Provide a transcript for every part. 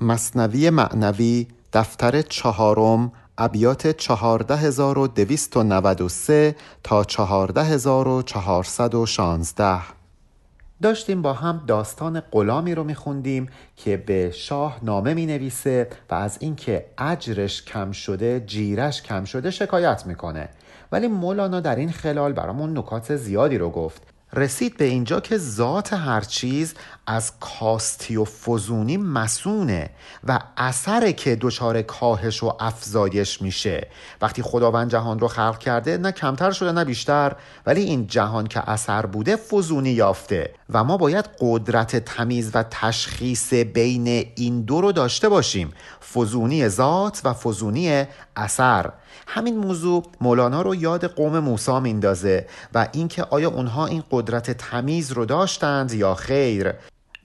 مصنوی معنوی دفتر چهارم ابیات 14293 تا 14416 داشتیم با هم داستان غلامی رو میخوندیم که به شاه نامه می نویسه و از اینکه اجرش کم شده جیرش کم شده شکایت می‌کنه. ولی مولانا در این خلال برامون نکات زیادی رو گفت. رسید به اینجا که ذات هر چیز از کاستی و فزونی مسونه و اثر که دچار کاهش و افزایش میشه. وقتی خداوند جهان رو خلق کرده نه کمتر شده نه بیشتر ولی این جهان که اثر بوده فزونی یافته. و ما باید قدرت تمیز و تشخیص بین این دو رو داشته باشیم. فزونی ذات و فزونی اثر. همین موضوع مولانا رو یاد قوم موسی میندازه و اینکه آیا اونها این قدرت تمیز رو داشتند یا خیر.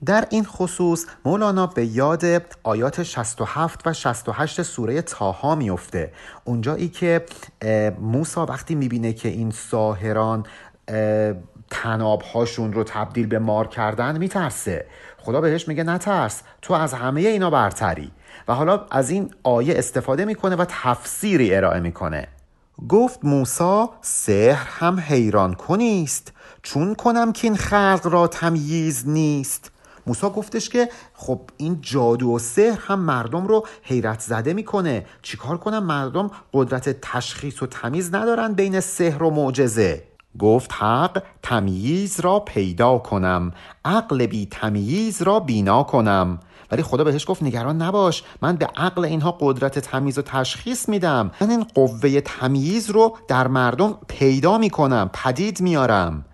در این خصوص مولانا به یاد آیات 67 و 68 سوره تاها میفته اونجایی که موسا وقتی می‌بینه که این ساهران تناب هاشون رو تبدیل به مار کردن میترسه. خدا بهش میگه نترس تو از همه اینا برتری. و حالا از این آیه استفاده می‌کنه و تفسیری ارائه می‌کنه. گفت موسا سحر هم حیران کنیست چون کنم که این خلق را تمییز نیست. موسا گفتش که خب این جادو و سحر هم مردم رو حیرت زده می‌کنه. چیکار کنم؟ مردم قدرت تشخیص و تمیز ندارن بین سحر و معجزه. گفت حق تمییز را پیدا کنم عقل بی تمییز را بینا کنم. ولی خدا بهش گفت نگران نباش من به عقل اینها قدرت تمیز و تشخیص میدم. من این قوه تمییز رو در مردم پیدا می‌کنم پدید میارم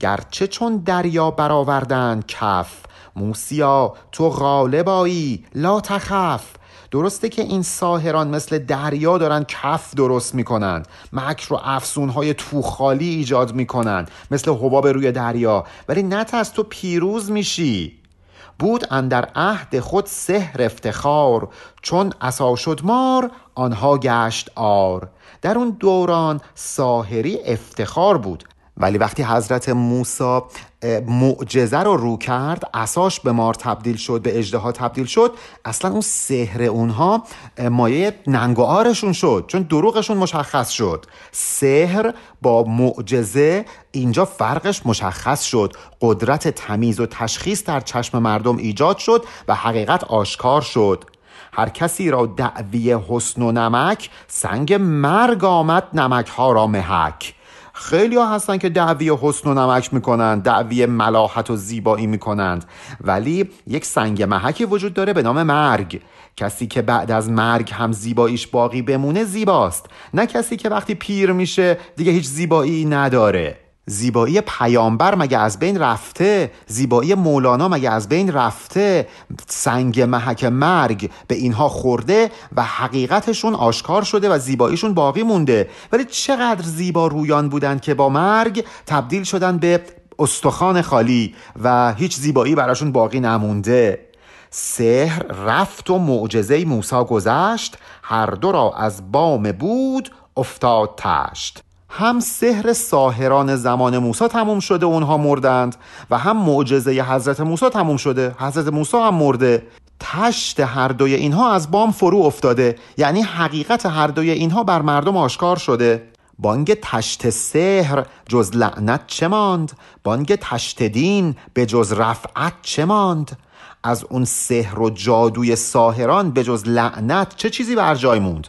گرچه چون دریا برآوردن کف. موسیا تو غالبایی لا تخف. درسته که این ساهران مثل دریا دارن کف درست می‌کنند مکر و افسونهای توخالی ایجاد می‌کنند مثل حباب روی دریا. ولی نترس تو پیروز میشی. بود اندر عهد خود سحر افتخار چون عصا شد مار آنها گشت آر در اون دوران ساهری افتخار بود. ولی وقتی حضرت موسی معجزه رو رو کرد اساش به مار تبدیل شد به اجده تبدیل شد اصلا اون سحر اونها مایه ننگ و آرشون شد چون دروغشون مشخص شد. سحر با معجزه اینجا فرقش مشخص شد. قدرت تمیز و تشخیص در چشم مردم ایجاد شد و حقیقت آشکار شد. هر کسی را دعوی حسن و نمک سنگ مرگ آمد نمک ها را محک. خیلی ها هستن که دعوی حسن و نمک می‌کنند دعوی ملاحت و زیبایی می‌کنند. ولی یک سنگ محکی وجود داره به نام مرگ. کسی که بعد از مرگ هم زیباییش باقی بمونه زیباست. نه کسی که وقتی پیر میشه دیگه هیچ زیبایی نداره. زیبایی پیامبر مگه از بین رفته؟ زیبایی مولانا مگه از بین رفته؟ سنگ محک مرگ به اینها خورده و حقیقتشون آشکار شده و زیباییشون باقی مونده. ولی چقدر زیبا رویان بودن که با مرگ تبدیل شدن به استخوان خالی و هیچ زیبایی براشون باقی نمونده. سحر رفت و معجزه موسا گذشت. هر دو را از بام بود افتاد تشت. هم سحر ساهران زمان موسی تموم شده اونها مردند و هم معجزه حضرت موسی تموم شده. حضرت موسی هم مرده. تشت هر دوی اینها از بام فرو افتاده. یعنی حقیقت هر دوی اینها بر مردم آشکار شده. بانگ تشت سحر جز لعنت چه ماند؟ بانگ تشت دین به جز رفعت چه ماند؟ از اون سحر و جادوی ساهران به جز لعنت چه چیزی بر جای موند؟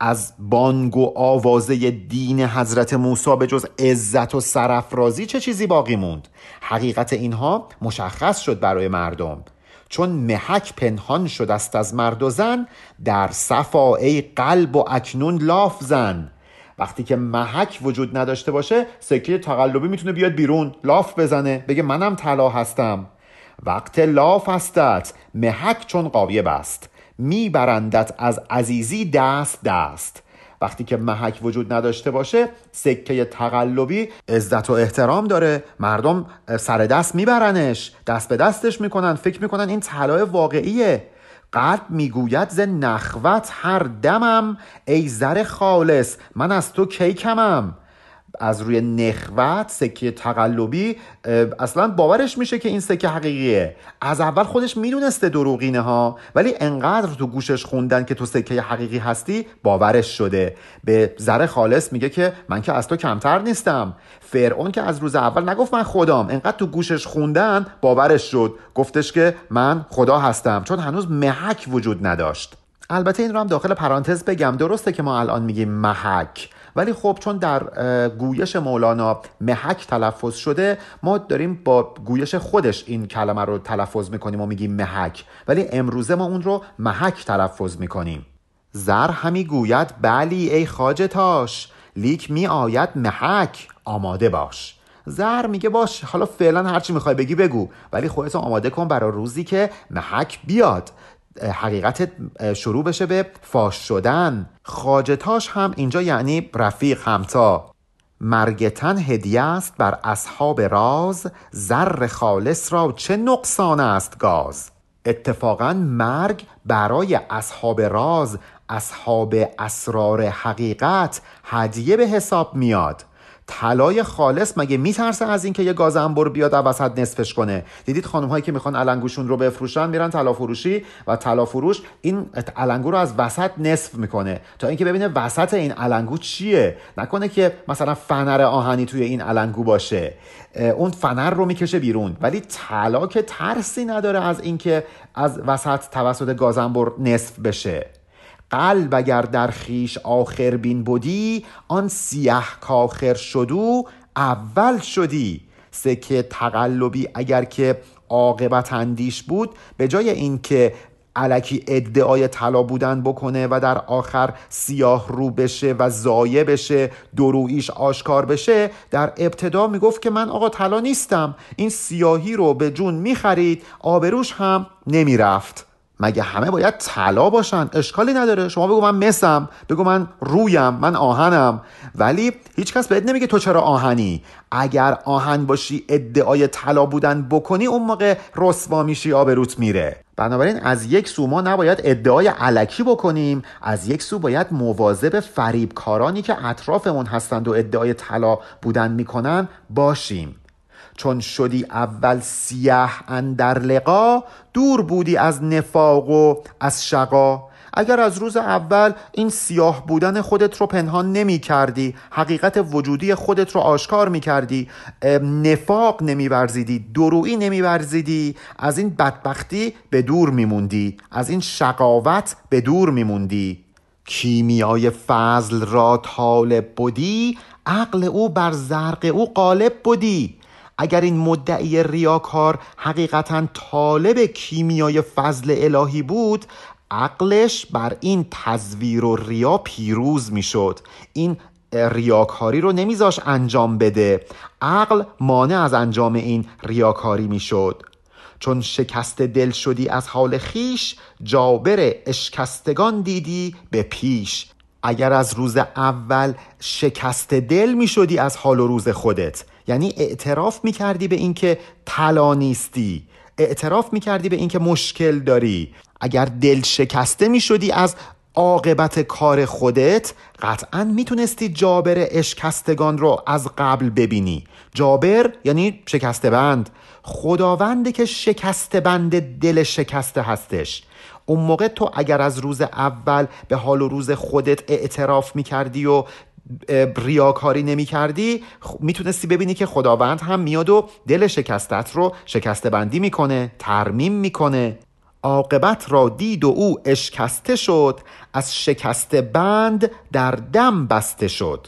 از بانگ و آوازه دین حضرت موسی به جز عزت و سرفرازی چه چیزی باقی موند؟ حقیقت اینها مشخص شد برای مردم. چون محک پنهان شد است از مرد و زن در صفا ای قلب و اکنون لاف زن. وقتی که محک وجود نداشته باشه سکه تقلبی می‌تونه بیاد بیرون لاف بزنه بگه منم طلا هستم. وقت لاف هستت محک چون قاویه بست میبرندت از عزیزی دست دست. وقتی که محک وجود نداشته باشه سکه تقلبی عزت و احترام داره. مردم سر دست میبرنش دست به دستش می‌کنن. فکر می‌کنن این طلای واقعیه. قلب می‌گوید ز نخوت هر دمم ای زر خالص من از تو کی کمم از روی نخوت سکه تقلبی اصلا باورش میشه که این سکه حقیقیه. از اول خودش می‌دونسته دروغینه ها ولی انقدر تو گوشش خوندن که تو سکه حقیقی هستی باورش شده. به زر خالص میگه که من که از تو کمتر نیستم. فرعون که از روز اول نگفت من خدام انقدر تو گوشش خوندن باورش شد. گفتش که من خدا هستم چون هنوز محک وجود نداشت. البته این رو هم داخل پرانتز بگم. درسته که ما الان میگیم محک. ولی خب چون در گویش مولانا محک تلفظ شده ما داریم با گویش خودش این کلمه رو تلفظ می‌کنیم و میگیم محک. ولی امروزه ما اون رو محک تلفظ می‌کنیم. زر همی گوید بلی ای خاجتاش لیک می آید محک آماده باش. زر میگه باش حالا فعلا هرچی می‌خوای بگی بگو ولی خودت آماده کن برای روزی که محک بیاد. حقیقت شروع بشه به فاش شدن. خاجتاش هم اینجا یعنی رفیق همتا. مرگتن هدیه است بر اصحاب راز زر خالص را چه نقصان است گاز؟ اتفاقا مرگ برای اصحاب راز اصحاب اسرار حقیقت هدیه به حساب میاد. طلای خالص مگه میترسه از اینکه یه گاز انبر بیاد وسط نصفش کنه؟ دیدید خانم هایی که می‌خوان علنگوشون رو بفروشن میرن طلا فروشی و طلا فروش این علنگو رو از وسط نصف می‌کنه. تا اینکه ببینه وسط این علنگو چیه. نکنه که مثلا فنر آهنی توی این علنگو باشه. اون فنر رو می‌کشه بیرون. ولی طلا که ترسی نداره از اینکه از وسط توسط گازنبر نصف بشه. قلب اگر در خیش آخر بین بودی آن سیه کاخر شدو اول شدی. سکه تقلبی اگر که عاقبت اندیش بود به جای اینکه علکی ادعای طلا بودن بکنه و در آخر سیاه رو بشه و زایه بشه درویش آشکار بشه در ابتدا می‌گفت که من آقا طلا نیستم. این سیاهی رو به جون می‌خرید آبروش هم نمی‌رفت. مگه همه باید طلا باشن؟ اشکالی نداره. شما بگو من مسم بگو من رویم من آهنم. ولی هیچکس بهت نمیگه تو چرا آهنی. اگر آهن باشی ادعای طلا بودن بکنی اون موقع رسوا میشی آبروت میره. بنابراین از یک سو ما نباید ادعای علکی بکنیم. از یک سو باید مواظب فریبکارانی که اطرافمون هستند و ادعای طلا بودن می‌کنن باشیم. چون شدی اول سیاه اندر لقا دور بودی از نفاق و از شقا. اگر از روز اول این سیاه بودن خودت رو پنهان نمی کردی حقیقت وجودی خودت رو آشکار می کردی نفاق نمی ورزیدی درویی نمی ورزیدی از این بدبختی به دور می موندی از این شقاوت به دور می موندی. کیمیای فضل را طالب بودی عقل او بر زرق او غالب بودی اگر این مدعی ریاکار حقیقتا طالب کیمیای فضل الهی بود عقلش بر این تزویر و ریا پیروز می‌شد. این ریاکاری رو نمیذاش انجام بده. عقل مانع از انجام این ریاکاری می‌شد. چون شکست دل شدی از حال خیش جابر اشکستگان دیدی به پیش. اگر از روز اول شکست دل می شدی از حال و روز خودت. یعنی اعتراف می کردی به اینکه طلا نیستی. اعتراف می کردی به اینکه مشکل داری. اگر دل شکسته می شدی از عاقبت کار خودت قطعا می‌تونستی جابر اشکستگان رو از قبل ببینی. جابر یعنی شکسته بند خداونده که شکسته بند دل شکسته هستش. اون موقع تو اگر از روز اول به حال و روز خودت اعتراف می‌کردی و ریاکاری نمی کردی می‌تونستی ببینی که خداوند هم میاد و دل شکستت رو شکسته بندی می‌کنه ترمیم می‌کنه. عاقبت را دید و او اشکسته شد از شکست بند در دم بسته شد.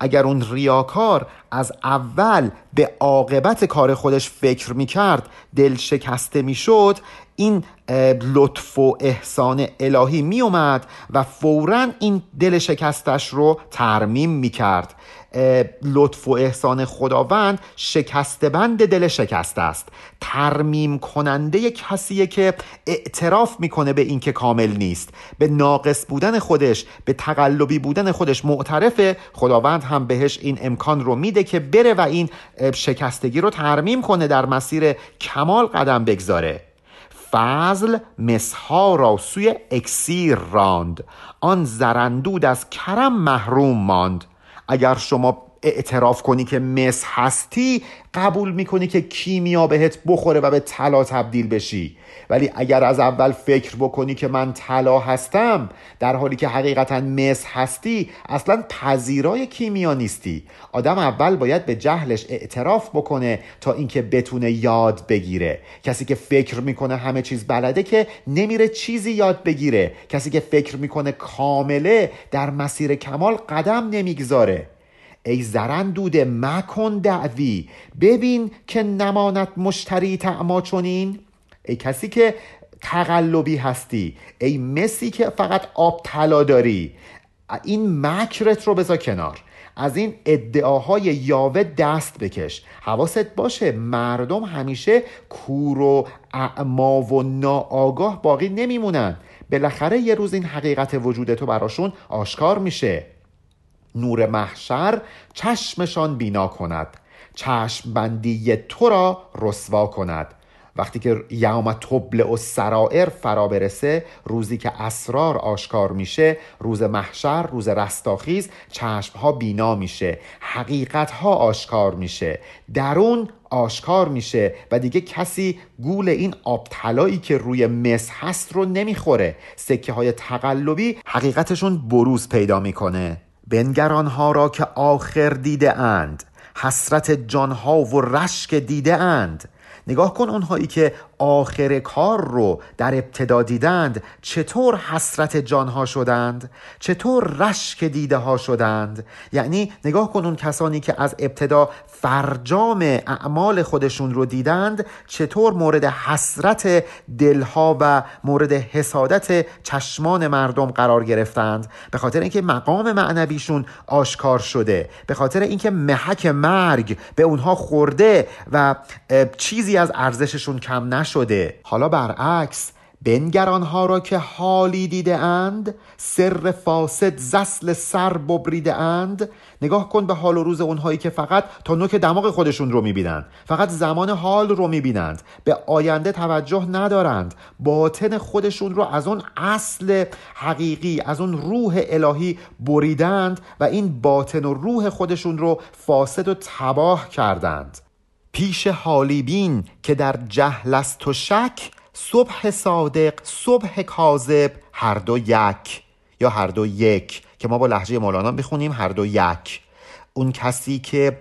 اگر اون ریاکار از اول به عاقبت کار خودش فکر می‌کرد دل شکسته می‌شد این لطف و احسان الهی می اومد و فورا این دل شکستش رو ترمیم می کرد لطف و احسان خداوند شکسته بند دل شکسته است. ترمیم کننده کسیه که اعتراف می‌کنه به اینکه کامل نیست. به ناقص بودن خودش به تقلبی بودن خودش معترفه. خداوند هم بهش این امکان رو میده که بره و این شکستگی رو ترمیم کنه در مسیر کمال قدم بگذاره. فضل مسها را سوی اکسیر راند. آن زرندود از کرم محروم ماند. اگر شما اعتراف کنی که مس هستی قبول می‌کنی که کیمیا بهت بخوره و به طلا تبدیل بشی. ولی اگر از اول فکر بکنی که من طلا هستم در حالی که حقیقتا مس هستی اصلا پذیرای کیمیا نیستی. آدم اول باید به جهلش اعتراف بکنه تا اینکه بتونه یاد بگیره. کسی که فکر می‌کنه همه چیز بلده که نمیره چیزی یاد بگیره. کسی که فکر می‌کنه کامله در مسیر کمال قدم نمی‌گذاره. ای زرندوده مکن دعوی ببین که نماند مشتری تعما چونین ای کسی که تقلبی هستی ای مسی که فقط آب طلا داری. این مکرت رو بذار کنار. از این ادعاهای یاوه دست بکش. حواست باشه مردم همیشه کور و اعما و ناآگاه باقی نمیمونن. بالاخره یه روز این حقیقت وجود تو براشون آشکار میشه. نور محشر چشمشان بینا کند. چشم بندی تو را رسوا کند. وقتی که یوم تبل و سرائر فرا برسه روزی که اسرار آشکار میشه روز محشر روز رستاخیز چشم ها بینا میشه حقیقت ها آشکار میشه درون آشکار میشه و دیگه کسی گول این آب که روی مس هست رو نمی‌خوره. سکه های تقلبی حقیقتشون بروز پیدا می‌کنه. بنگرانها را که آخر دیده اند. حسرت جانها و رشک دیده اند. نگاه کن اونهایی که آخر کار رو در ابتدا دیدند چطور حسرت جانها شدند چطور رشک دیده ها شدند. یعنی نگاه کن اون کسانی که از ابتدا فرجام اعمال خودشون رو دیدند چطور مورد حسرت دلها و مورد حسادت چشمان مردم قرار گرفتند. به خاطر اینکه مقام معنویشون آشکار شده به خاطر اینکه محک مرگ به اونها خورده و چیزی از ارزششون کم نشده حالا برعکس بنگرانها را که حالی دیده اند سر فاسد زسل سر ببریده اند نگاه کن به حال و روز اونهایی که فقط تا نوک دماغ خودشون رو می‌بینند فقط زمان حال رو می‌بینند. به آینده توجه ندارند. باطن خودشون رو از اون اصل حقیقی از اون روح الهی بریدند و این باطن و روح خودشون رو فاسد و تباه کردند. پیش حالی بین که در جهل است و شک صبح صادق صبح کاذب هر دو یک. یا هر دو یک که ما با لحجه مولانا می‌خونیم هر دو یک. اون کسی که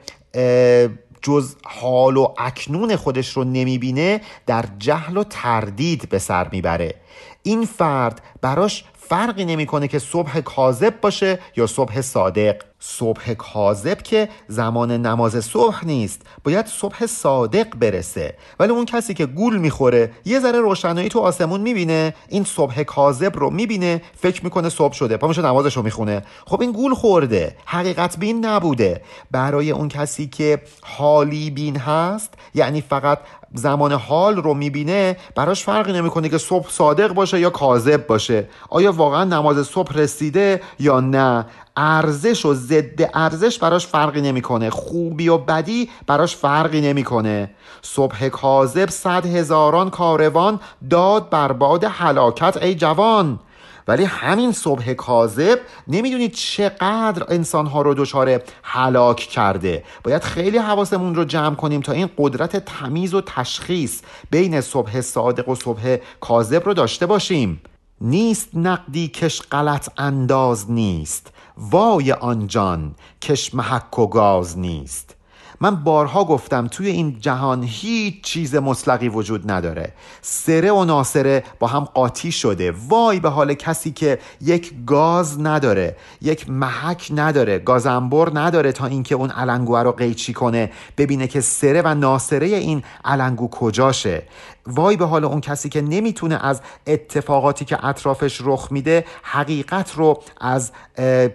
جز حال و اکنون خودش رو نمی‌بینه در جهل و تردید به سر می‌بره. این فرد براش فرقی نمی‌کنه که صبح کاذب باشه یا صبح صادق. صبح کاذب که زمان نماز صبح نیست باید صبح صادق برسه. ولی اون کسی که گول می‌خوره یه ذره روشنایی تو آسمون می‌بینه این صبح کاذب رو می‌بینه فکر می‌کنه صبح شده پا میشه نمازش رو می‌خونه. خب این گول خورده حقیقت بین نبوده. برای اون کسی که حالی بین هست یعنی فقط زمان حال رو می‌بینه براش فرقی نمی‌کنه که صبح صادق باشه یا کاذب باشه. آیا واقعا نماز صبح رسیده یا نه؟ ارزش و ضد ارزش براش فرقی نمی‌کنه. خوبی و بدی براش فرقی نمی‌کنه. صبح کاذب صد هزاران کاروان داد برباد حلاکت ای جوان. ولی همین صبح کاذب نمی‌دونید چقدر انسانها رو دچار هلاک کرده. باید خیلی حواسمون رو جمع کنیم تا این قدرت تمیز و تشخیص بین صبح صادق و صبح کاذب رو داشته باشیم. نیست نقدی کش غلط انداز نیست. وای آن جان کش محک و گاز نیست. من بارها گفتم توی این جهان هیچ چیز مطلقی وجود نداره. سره و ناسره با هم قاطی شده. وای به حال کسی که یک گاز نداره یک محک نداره گازنبر نداره تا اینکه اون علنگو رو قیچی کنه ببینه که سره و ناسره این علنگو کجاشه. وای به حال اون کسی که نمی‌تونه از اتفاقاتی که اطرافش رخ میده حقیقت رو از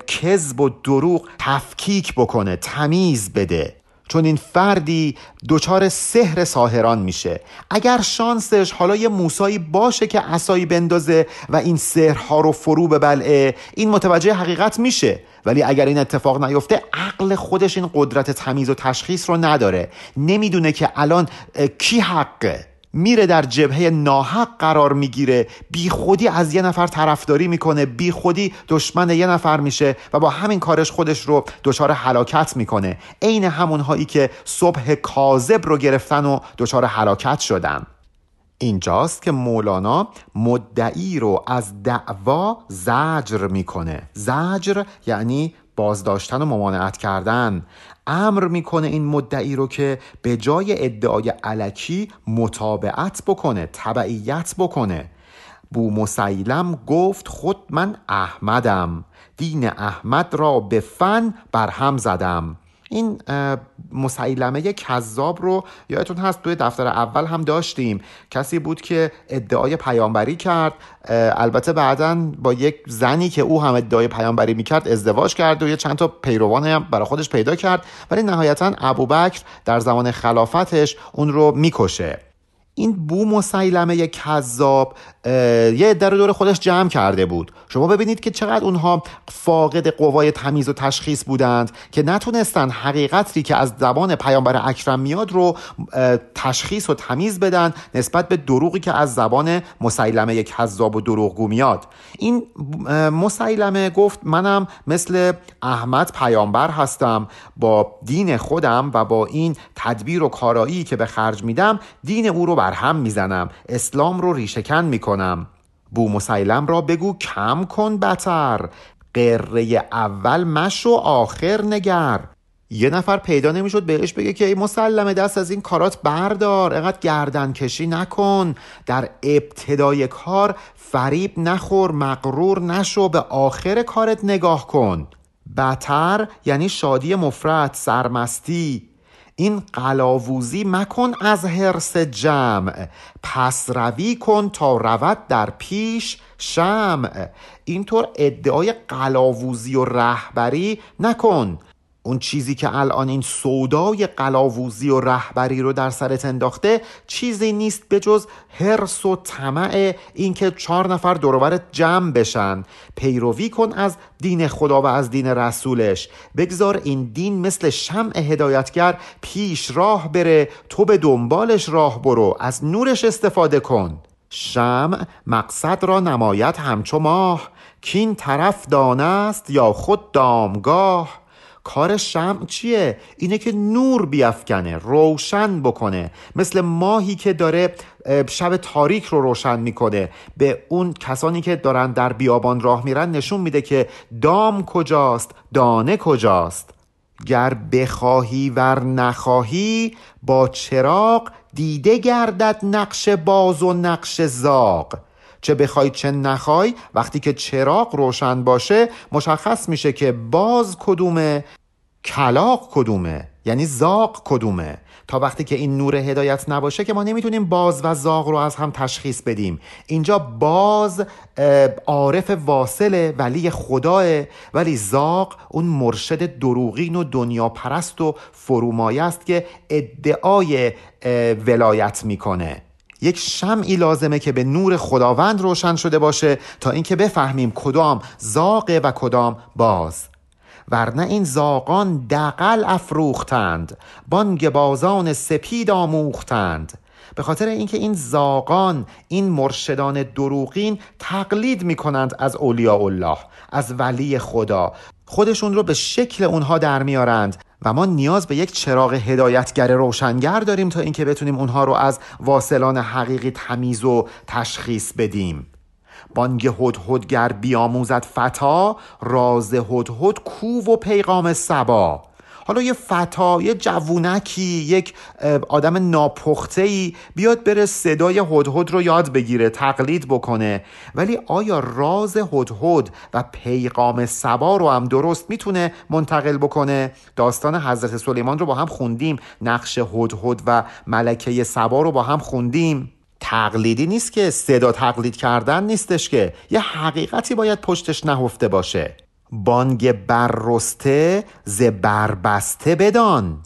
کذب و دروغ تفکیک بکنه تمیز بده. چون این فردی دچار سحر ساهران میشه. اگر شانسش حالا یه موسایی باشه که عصایی بندازه و این سحرها رو فرو ببلعه این متوجه حقیقت میشه. ولی اگر این اتفاق نیفته عقل خودش این قدرت تمیز و تشخیص رو نداره. نمی‌دونه که الان کی حقه. میره در جبهه ناحق قرار می‌گیره. بی خودی از یه نفر طرفداری می‌کنه. بی خودی دشمن یه نفر میشه و با همین کارش خودش رو دچار حلاکت می‌کنه. عین همونهایی که صبح کاذب رو گرفتن و دچار حلاکت شدن. اینجاست که مولانا مدعی رو از دعوا زجر می‌کنه. زجر یعنی بازداشتن و ممانعت کردن. امر می‌کنه این مدعی رو که به جای ادعای علکی مطابعت بکنه تبعیت بکنه. بو مسیلم گفت خود من احمدم. دین احمد را به فن برهم زدم. این مسیلمه کذاب رو یادتون هست؟ توی دفتر اول هم داشتیم. کسی بود که ادعای پیامبری کرد. البته بعدا با یک زنی که او هم ادعای پیامبری می‌کرد ازدواج کرد و یه چند تا پیروان هم برای خودش پیدا کرد. ولی نهایتا ابوبکر در زمان خلافتش اون رو می‌کشه. این بو مسیلمه کذاب یه عده رو دور خودش جمع کرده بود. شما ببینید که چقدر اونها فاقد قوای تمیز و تشخیص بودند که نتونستن حقیقتی که از زبان پیامبر اکرم میاد رو تشخیص و تمیز بدن نسبت به دروغی که از زبان مسیلمه کذاب و دروغگو میاد. این مسیلمه گفت منم مثل احمد پیامبر هستم. با دین خودم و با این تدبیر و کارایی که به خرج میدم دین او رو برهم می‌زنم. اسلام رو ریشهکن می‌کنم. بو مسیلم را بگو کم کن بتر. قره اول مش و آخر نگر. یه نفر پیدا نمی‌شد بهش بگه که ای مسلمه دست از این کارات بردار. اینقدر گردن کشی نکن. در ابتدای کار فریب نخور مغرور نشو به آخر کارت نگاه کن. بتر یعنی شادی مفرد سرمستی. این قلاووزی مکن از حرس جمع. پس روی کن تا رود در پیش شمع. اینطور ادعای قلاووزی و رهبری نکن. اون چیزی که الان این سودای قلاووزی و رهبری رو در سرت انداخته چیزی نیست به جز حرس و طمع اینکه چهار نفر دورورت جمع بشن. پیروی کن از دین خدا و از دین رسولش. بگذار این دین مثل شمع هدایتگر پیش راه بره تو به دنبالش راه برو از نورش استفاده کن. شمع مقصد را نمایت همچو ماه. کین طرف دانست یا خود دامگاه. کار شمع چیه؟ اینه که نور بیافکنه روشن بکنه. مثل ماهی که داره شب تاریک رو روشن می‌کنه. به اون کسانی که دارن در بیابان راه میرن نشون میده که دام کجاست دانه کجاست. گر بخواهی ور نخواهی با چراغ دیده گردد نقش باز و نقش زاغ. چه بخوای چه نخوای وقتی که چراغ روشن باشه مشخص میشه که باز کدومه کلاق کدومه یعنی زاق کدومه. تا وقتی که این نور هدایت نباشه که ما نمی‌تونیم باز و زاغ رو از هم تشخیص بدیم. اینجا باز عارف واصله ولی خداه. ولی زاق اون مرشد دروغین و دنیا پرست و فرومایه است که ادعای ولایت می‌کنه. یک شمعی لازمه که به نور خداوند روشن شده باشه تا اینکه بفهمیم کدام زاقه و کدام باز. ورنه این زاغان دقل افروختند بانگ بازان سپید آموختند. به خاطر اینکه این زاغان این مرشدان دروغین تقلید می‌کنند از اولیاء الله از ولی خدا. خودشون رو به شکل اونها در میارند و ما نیاز به یک چراغ هدایتگر روشنگر داریم تا اینکه بتونیم اونها رو از واصلان حقیقی تمیز و تشخیص بدیم. بانگ هدهد گر بیاموزد فتا راز هدهد کو و پیغام سبا. حالا یه فتا یه جوونکی یک آدم ناپخته ای بیاد بره صدای هدهد رو یاد بگیره تقلید بکنه. ولی آیا راز هدهد و پیغام سبا رو هم درست می‌تونه منتقل بکنه؟ داستان حضرت سلیمان رو با هم خوندیم نقش هدهد و ملکه سبا رو با هم خوندیم. تقلیدی نیست که صدا تقلید کردن نیستش که یه حقیقتی باید پشتش نهفته باشه. بانگ بررسته ز بربسته بدان.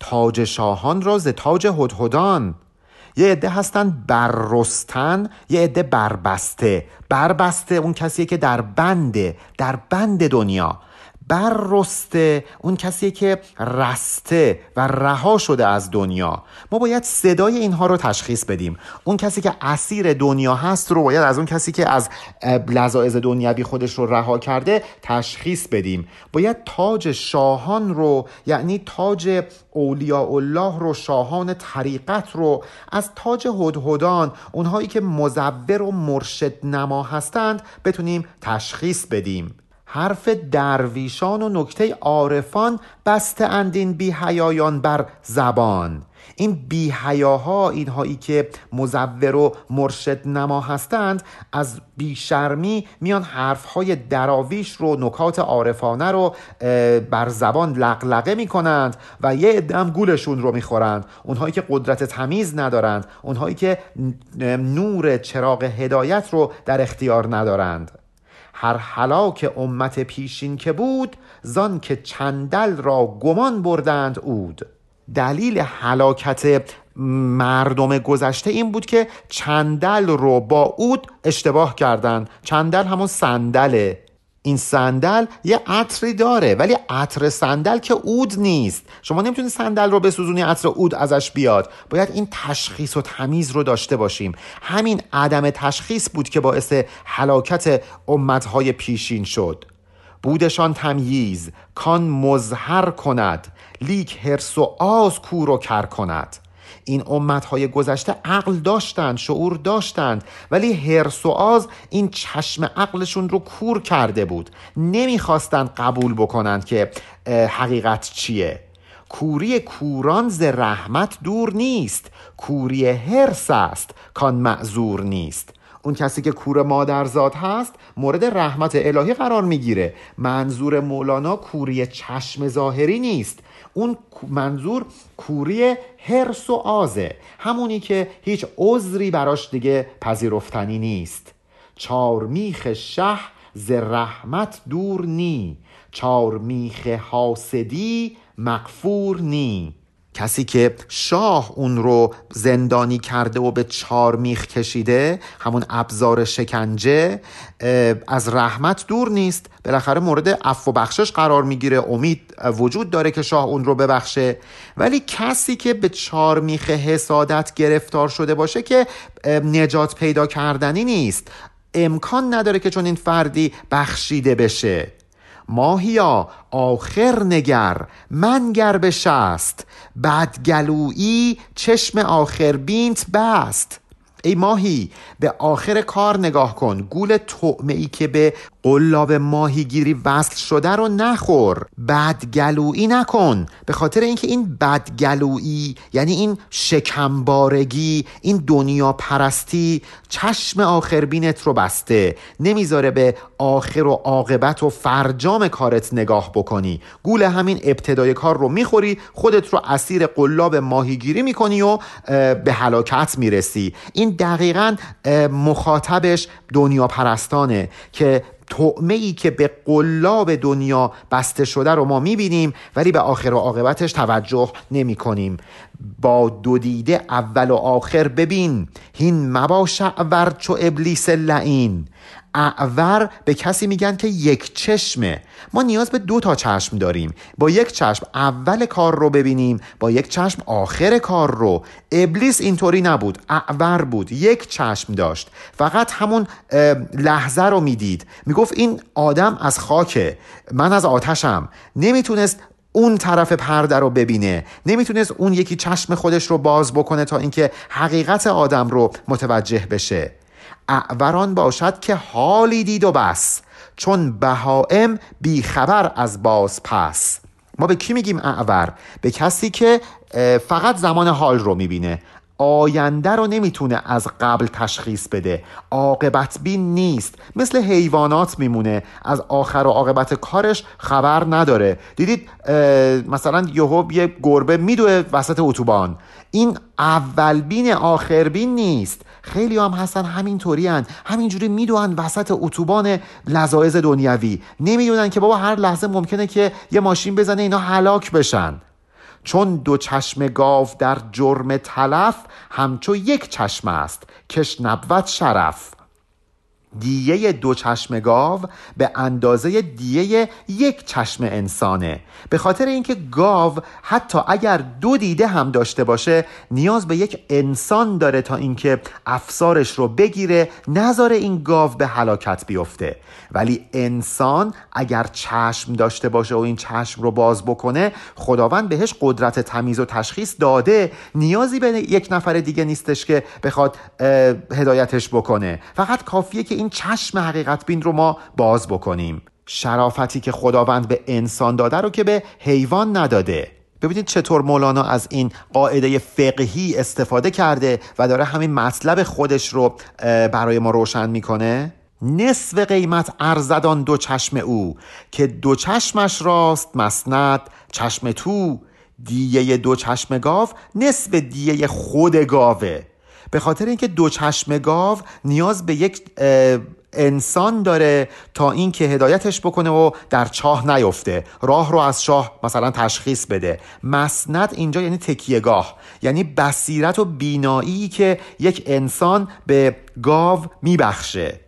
تاج شاهان را ز تاج هدهدان. یه عده هستن بررستن یه عده بربسته. بربسته اون کسیه که در بنده در بند دنیا. رسته اون کسی که رسته و رها شده از دنیا. ما باید صدای اینها رو تشخیص بدیم. اون کسی که اسیر دنیا هست رو باید از اون کسی که از لذاعز دنیوی خودش رو رها کرده تشخیص بدیم. باید تاج شاهان رو یعنی تاج اولیاء الله رو شاهان طریقت رو از تاج هدهدان اونهایی که مزور و مرشد نما هستند بتونیم تشخیص بدیم. حرف درویشان و نکته عارفان بسته اندین بی حیایان بر زبان. این بی حیاها اینهایی که مزور و مرشد نما هستند از بیشرمی میان حرفهای دراویش رو نکات عارفانه رو بر زبان لقلقه می‌کنند و یه ادم گولشون رو می‌خورند. اونهایی که قدرت تمیز ندارند اونهایی که نور چراغ هدایت رو در اختیار ندارند. هر حلاک امت پیشین که بود زان که چندل را گمان بردند اود دلیل حلاکت مردم گذشته این بود که چندل رو با اود اشتباه کردند. چندل همون صندله. این صندل یه عطری داره ولی عطر صندل که اود نیست. شما نمی‌تونید صندل رو بسوزونی عطر اود ازش بیاد. باید این تشخیص و تمیز رو داشته باشیم. همین عدم تشخیص بود که باعث حلاکت امتهای پیشین شد. بودشان تمییز کان مظهر کند لیک هرس و آز کور و کر کند. این امتهای گذشته عقل داشتند شعور داشتند ولی هرس و این چشم عقلشون رو کور کرده بود. نمی‌خواستند قبول بکنند که حقیقت چیه. کوری کوران ز رحمت دور نیست. کوری هرس است کان معذور نیست. اون کسی که کور مادرزاد هست مورد رحمت الهی قرار می‌گیره. منظور مولانا کوری چشم ظاهری نیست. اون منظور کوری هرس و آزه همونی که هیچ عذری براش دیگه پذیرفتنی نیست. چارمیخ شه ز رحمت دور نی چارمیخ حاسدی مغفور نی. کسی که شاه اون رو زندانی کرده و به چار میخ کشیده همون ابزار شکنجه از رحمت دور نیست. بالاخره مورد عفو و بخشش قرار می‌گیره. امید وجود داره که شاه اون رو ببخشه. ولی کسی که به چار میخ حسادت گرفتار شده باشه که نجات پیدا کردنی نیست. امکان نداره که چون این فردی بخشیده بشه. ماهیا آخر نگر منگر به شست. بدگلویی چشم آخر بینت بست. ای ماهی به آخر کار نگاه کن. گول طعمه ای که به قلاب ماهیگیری وصل شده رو نخور. بدگلویی نکن. به خاطر اینکه این بدگلویی یعنی این شکمبارگی این دنیا پرستی چشم آخربینت رو بسته. نمی‌ذاره به آخر و عاقبت و فرجام کارت نگاه بکنی. گول همین ابتدای کار رو می‌خوری خودت رو اسیر قلاب ماهیگیری می‌کنی و به هلاکت می‌رسی. این دقیقا مخاطبش دنیا پرستانه که تعمه ای که به قلاب دنیا بسته شده رو ما می‌بینیم ولی به آخر و عاقبتش توجه نمی کنیم با دو دیده اول و آخر ببین هین مباش اعور چو ابلیس لعین. اعور به کسی میگن که یک چشمه. ما نیاز به دو تا چشم داریم. با یک چشم اول کار رو ببینیم با یک چشم آخر کار رو. ابلیس اینطوری نبود اعور بود یک چشم داشت. فقط همون لحظه رو می‌دید. می‌گفت این آدم از خاکه من از آتشم. نمی‌تونست اون طرف پرده رو ببینه. نمی‌تونست اون یکی چشم خودش رو باز بکنه تا اینکه حقیقت آدم رو متوجه بشه. اعوران باشد که حالی دید و بس چون بهائم بیخبر از باز پس. ما به کی میگیم اعور؟ به کسی که فقط زمان حال رو می‌بینه. آینده رو نمی‌تونه از قبل تشخیص بده. عاقبت بین نیست. مثل حیوانات میمونه. از آخر و عاقبت کارش خبر نداره. دیدید مثلا یهو یه گربه میدوه وسط اتوبان. این اول بین آخر بین نیست. خیلی هم هستن همینطوری هن. همینجوری می‌دونن وسط اتوبان لذایز دنیوی نمی‌دونن که بابا هر لحظه ممکنه که یه ماشین بزنه اینا هلاک بشن. چون دو چشم گاو در جرم تلف همچو یک چشم است. کش نبوت شرف. دیه دو چشم گاو به اندازه دیه یک چشم انسانه. به خاطر اینکه گاو حتی اگر دو دیده هم داشته باشه نیاز به یک انسان داره تا اینکه افسارش رو بگیره نذاره این گاو به هلاکت بیفته. ولی انسان اگر چشم داشته باشه و این چشم رو باز بکنه خداوند بهش قدرت تمیز و تشخیص داده. نیازی به یک نفر دیگه نیستش که بخواد هدایتش بکنه. فقط کافیه که این چشم حقیقت بین رو ما باز بکنیم. شرافتی که خداوند به انسان داده رو که به حیوان نداده. ببینید چطور مولانا از این قاعده فقهی استفاده کرده و داره همین مطلب خودش رو برای ما روشن می‌کنه. نصف قیمت ارزدان دو چشم او که دو چشمش راست مسند چشم تو. دیه دو چشم گاو نصف دیه خود گاوه. به خاطر اینکه دو چشم گاو نیاز به یک انسان داره تا اینکه هدایتش بکنه و در چاه نیفته. راه رو از شاه مثلا تشخیص بده. مسند اینجا یعنی تکیهگاه یعنی بصیرت و بینایی که یک انسان به گاو میبخشه.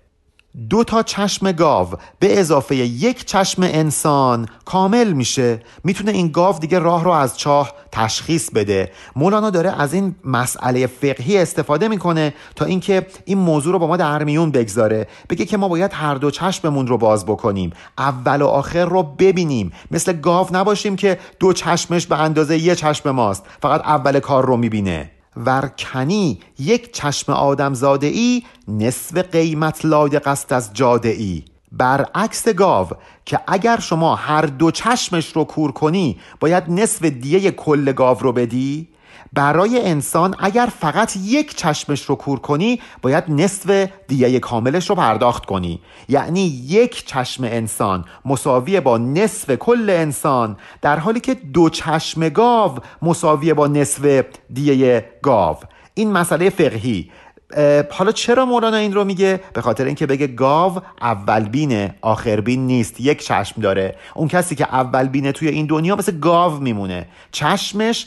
دو تا چشم گاو. به اضافه یک چشم انسان کامل میشه. می‌تونه این گاو دیگه راه رو از چاه تشخیص بده. مولانا داره از این مسئله فقهی استفاده می‌کنه تا اینکه این موضوع رو با ما در میون بگذاره. بگه که ما باید هر دو چشممون رو باز بکنیم. اول و آخر رو ببینیم. مثل گاو نباشیم که دو چشمش به اندازه یه چشم ماست. فقط اول کار رو می‌بینه. ورکنی یک چشم آدم زاده ای نصف قیمت لاید قصد از جاده ای برعکس گاو که اگر شما هر دو چشمش رو کور کنی باید نصف دیه کل گاو رو بدی؟ برای انسان اگر فقط یک چشمش رو کور کنی باید نصف دیگه کاملش رو پرداخت کنی. یعنی یک چشم انسان مساویه با نصف کل انسان در حالی که دو چشم گاو مساویه با نصف دیه گاو. این مسئله فقهی. حالا چرا مولانا این رو میگه؟ به خاطر اینکه بگه گاو اول بینه آخر بین نیست یک چشم داره. اون کسی که اول بینه توی این دنیا مثل گاو میمونه. چشمش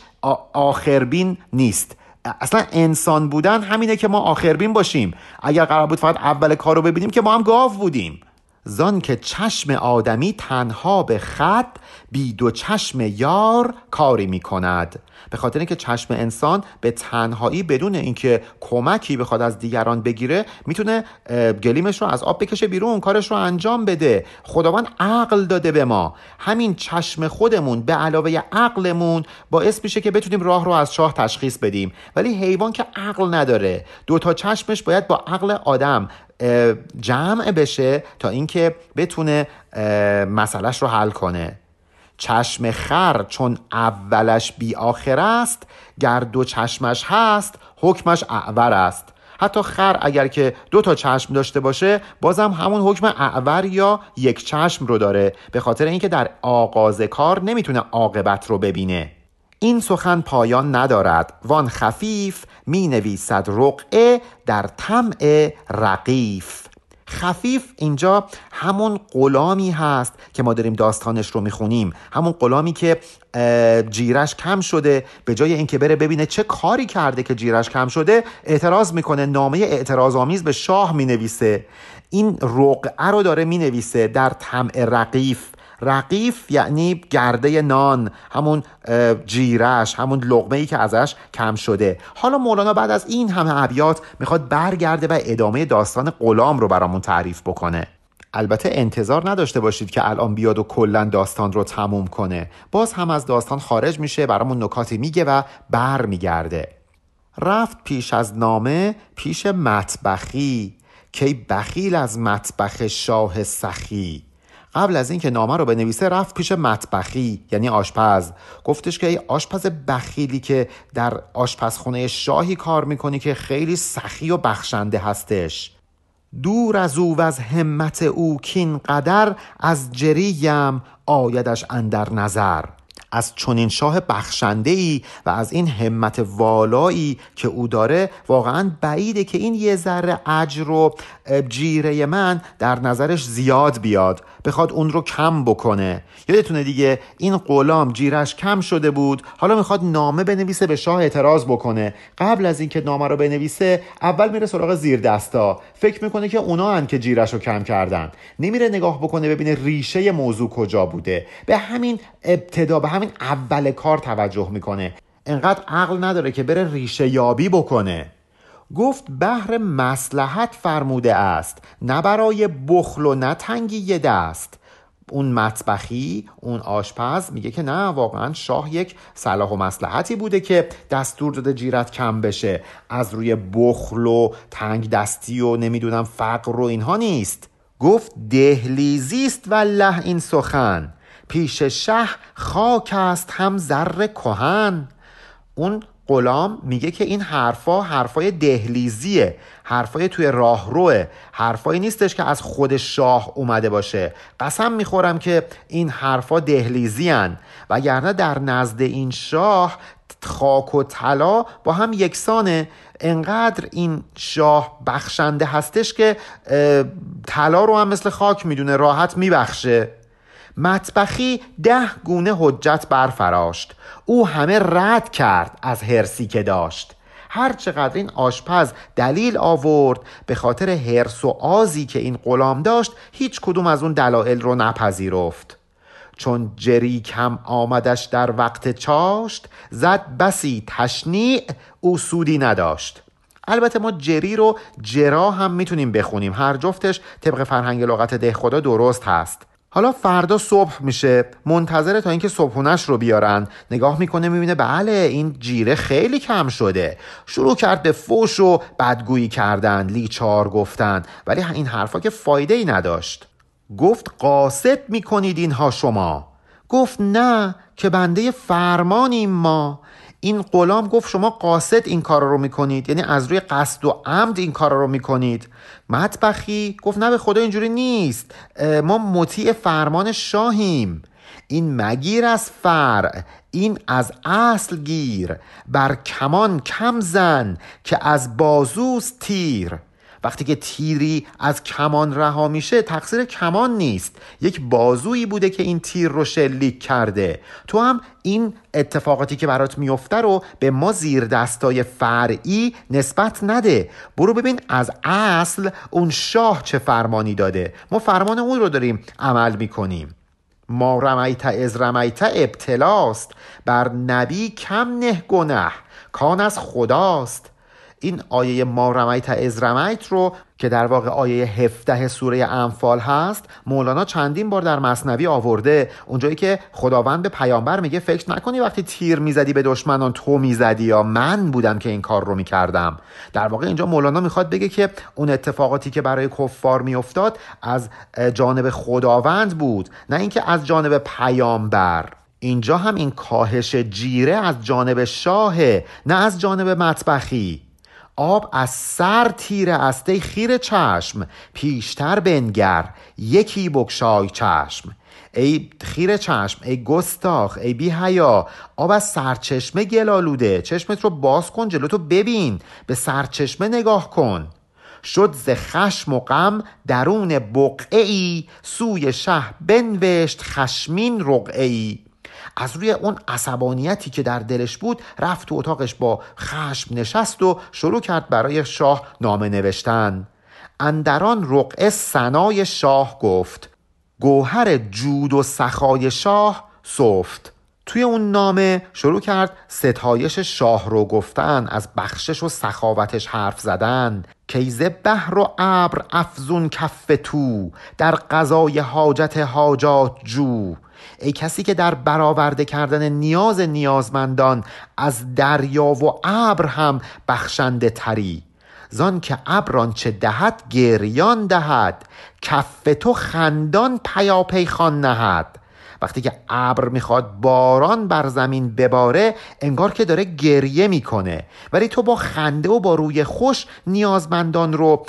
آخربین نیست. اصلا انسان بودن همینه که ما آخربین باشیم. اگر قرار بود فقط اول کار رو ببینیم که ما هم گاو بودیم. زان که چشم آدمی تنها به خط بی دو چشم یار کاری می کند به خاطر اینکه چشم انسان به تنهایی بدون اینکه کمکی بخواد از دیگران بگیره می‌تونه گلیمش رو از آب بکشه بیرون کارش رو انجام بده. خداوند عقل داده به ما. همین چشم خودمون به علاوه عقلمون باعث میشه که بتونیم راه رو از شاه تشخیص بدیم. ولی حیوان که عقل نداره. دو تا چشمش باید با عقل آدم جمع بشه تا اینکه بتونه مسئلهش رو حل کنه. چشم خر چون اولش بی آخر است گر دو چشمش هست حکمش اعور است. حتی خر اگر که دو تا چشم داشته باشه بازم همون حکم اعور یا یک چشم رو داره به خاطر اینکه در آغاز کار نمی‌تونه عاقبت رو ببینه. این سخن پایان ندارد. وان خفیف می نویسد رقعه در طمع رقیف. خفیف. اینجا همون غلامی هست که ما داریم داستانش رو می‌خونیم. همون غلامی که جیرش کم شده. به جای اینکه بره ببینه چه کاری کرده که جیرش کم شده اعتراض می‌کنه. نامه اعتراض آمیز به شاه می‌نویسه. این رقعه رو داره می‌نویسه در طمع رقیف. رقیف یعنی گرده نان همون جیرش همون لغمه ای که ازش کم شده. حالا مولانا بعد از این همه ابیات می‌خواد برگرده و ادامه داستان غلام رو برامون تعریف بکنه. البته انتظار نداشته باشید که الان بیاد و کلا داستان رو تموم کنه. باز هم از داستان خارج میشه برامون نکاتی میگه و بر میگرده رفت پیش از نامه پیش مطبخی. کی بخیل از مطبخ شاه سخی. قبل از اینکه نامه رو بنویسه رفت پیش مطبخی یعنی آشپز. گفتش که ای آشپز بخیلی که در آشپزخونه شاهی کار می‌کنی که خیلی سخی و بخشنده هستش. دور از او و از همت او کین قدر از جریم آیدش اندر نظر. از چنین شاه بخشنده ای و از این همت والایی که او داره واقعا بعیده که این یه ذره اجر و جیره من در نظرش زیاد بیاد. بخواد اون رو کم بکنه. یادتونه دیگه این غلام جیرش کم شده بود. حالا می‌خواد نامه بنویسه به شاه اعتراض بکنه. قبل از اینکه نامه رو بنویسه اول میره سراغ زیر دستا فکر می‌کنه که اونا هن که جیرش رو کم کردن. نمیره نگاه بکنه ببینه ریشه موضوع کجا بوده. به همین ابتدا به همین اول کار توجه می‌کنه. انقدر عقل نداره که بره ریشه یابی بکنه. گفت بهر مسلحت فرموده است نه برای بخل و نه تنگی دست. اون مطبخی اون آشپز میگه که نه واقعا شاه یک صلاح و مسلحتی بوده که دستور داده جیرت کم بشه. از روی بخل و تنگ دستی و نمی‌دونم فقر و اینها نیست. گفت دهلیزیست والله این سخن. پیش شه خاک است هم زر کهن. اون غلام میگه که این حرفا حرفای دهلیزیه حرفای توی راهروه حرفایی نیستش که از خود شاه اومده باشه. قسم می‌خورم که این حرفا دهلیزی هن وگرنه در نزد این شاه خاک و طلا با هم یکسانه. انقدر این شاه بخشنده هستش که طلا رو هم مثل خاک می‌دونه راحت میبخشه. مطبخی ده گونه حجت برفراشت. او همه رد کرد از هرسی که داشت. هر چقدر این آشپز دلیل آورد به خاطر هرس و آزی که این غلام داشت هیچ کدوم از اون دلایل رو نپذیرفت. چون جری کم آمدش در وقت چاشت زد بسی تشنیع او سودی نداشت. البته ما جری رو جرا هم می‌تونیم بخونیم. هر جفتش طبق فرهنگ لغت ده خدا درست هست. حالا فردا صبح میشه. منتظره تا اینکه صبحونش رو بیارن. نگاه می‌کنه می‌بینه بله این جیره خیلی کم شده. شروع کرد به فوش و بدگویی کردن لیچار گفتن. ولی این حرفا که فایده ای نداشت. گفت قاصد می‌کنید اینها شما. گفت نه که بنده فرمانیم ما. این غلام گفت شما قاصد این کار رو می‌کنید یعنی از روی قصد و عمد این کار رو می‌کنید. مطبخی گفت نه به خدا اینجوری نیست. ما مطیع فرمان شاهیم. این مگیر از فرع این از اصل گیر. بر کمان کم زن که از بازوست تیر. وقتی که تیری از کمان رها میشه تقصیر کمان نیست. یک بازویی بوده که این تیر رو شلیک کرده. تو هم این اتفاقاتی که برات میفته رو به ما زیر دستای فرعی نسبت نده. برو ببین از اصل اون شاه چه فرمانی داده. ما فرمان اون رو داریم عمل می‌کنیم. ما رمیت از رمیت ابتلاست. بر نبی کم نه گنه. کان از خداست. این آیه ما رمیت از رمیت رو که در واقع آیه 17 سوره انفال هست مولانا چندین بار در مصنوی آورده. اونجایی که خداوند به پیامبر میگه فکر نکنی وقتی تیر می‌زدی به دشمنان تو می‌زدی یا من بودم که این کار رو می‌کردم. در واقع اینجا مولانا می‌خواد بگه که اون اتفاقاتی که برای کفار میافتاد از جانب خداوند بود نه اینکه از جانب پیامبر. اینجا هم این کاهش جیره از جانب شاهه نه از جانب مطبخی. آب از سر تیره است ای خیر چشم. پیشتر بنگر یکی بکشای چشم. ای خیر چشم ای گستاخ ای بی حیا آب از سرچشمه گلالوده. چشمت رو باز کن جلو تو ببین. به سرچشمه نگاه کن. شد ز خشم و غم درون بقعه ای سوی شه بنوشت خشمین رقعه از روی اون عصبانیتی که در دلش بود رفت تو اتاقش با خشم نشست و شروع کرد برای شاه نامه نوشتن. اندران رقعه سنای شاه گفت. گوهر جود و سخای شاه صفت توی اون نامه شروع کرد ستایش شاه رو گفتن از بخشش و سخاوتش حرف زدن. کیزه بحر و ابر افزون کف تو در قضای حاجت حاجات جو. ای کسی که در برآورده کردن نیاز نیازمندان از دریا و ابر هم بخشنده تری. زان که ابران چه دهد گریان دهد. کف تو خندان پیاپی خان نهد. وقتی که ابر می‌خواد باران بر زمین بباره انگار که داره گریه می‌کنه. ولی تو با خنده و با روی خوش نیازمندان رو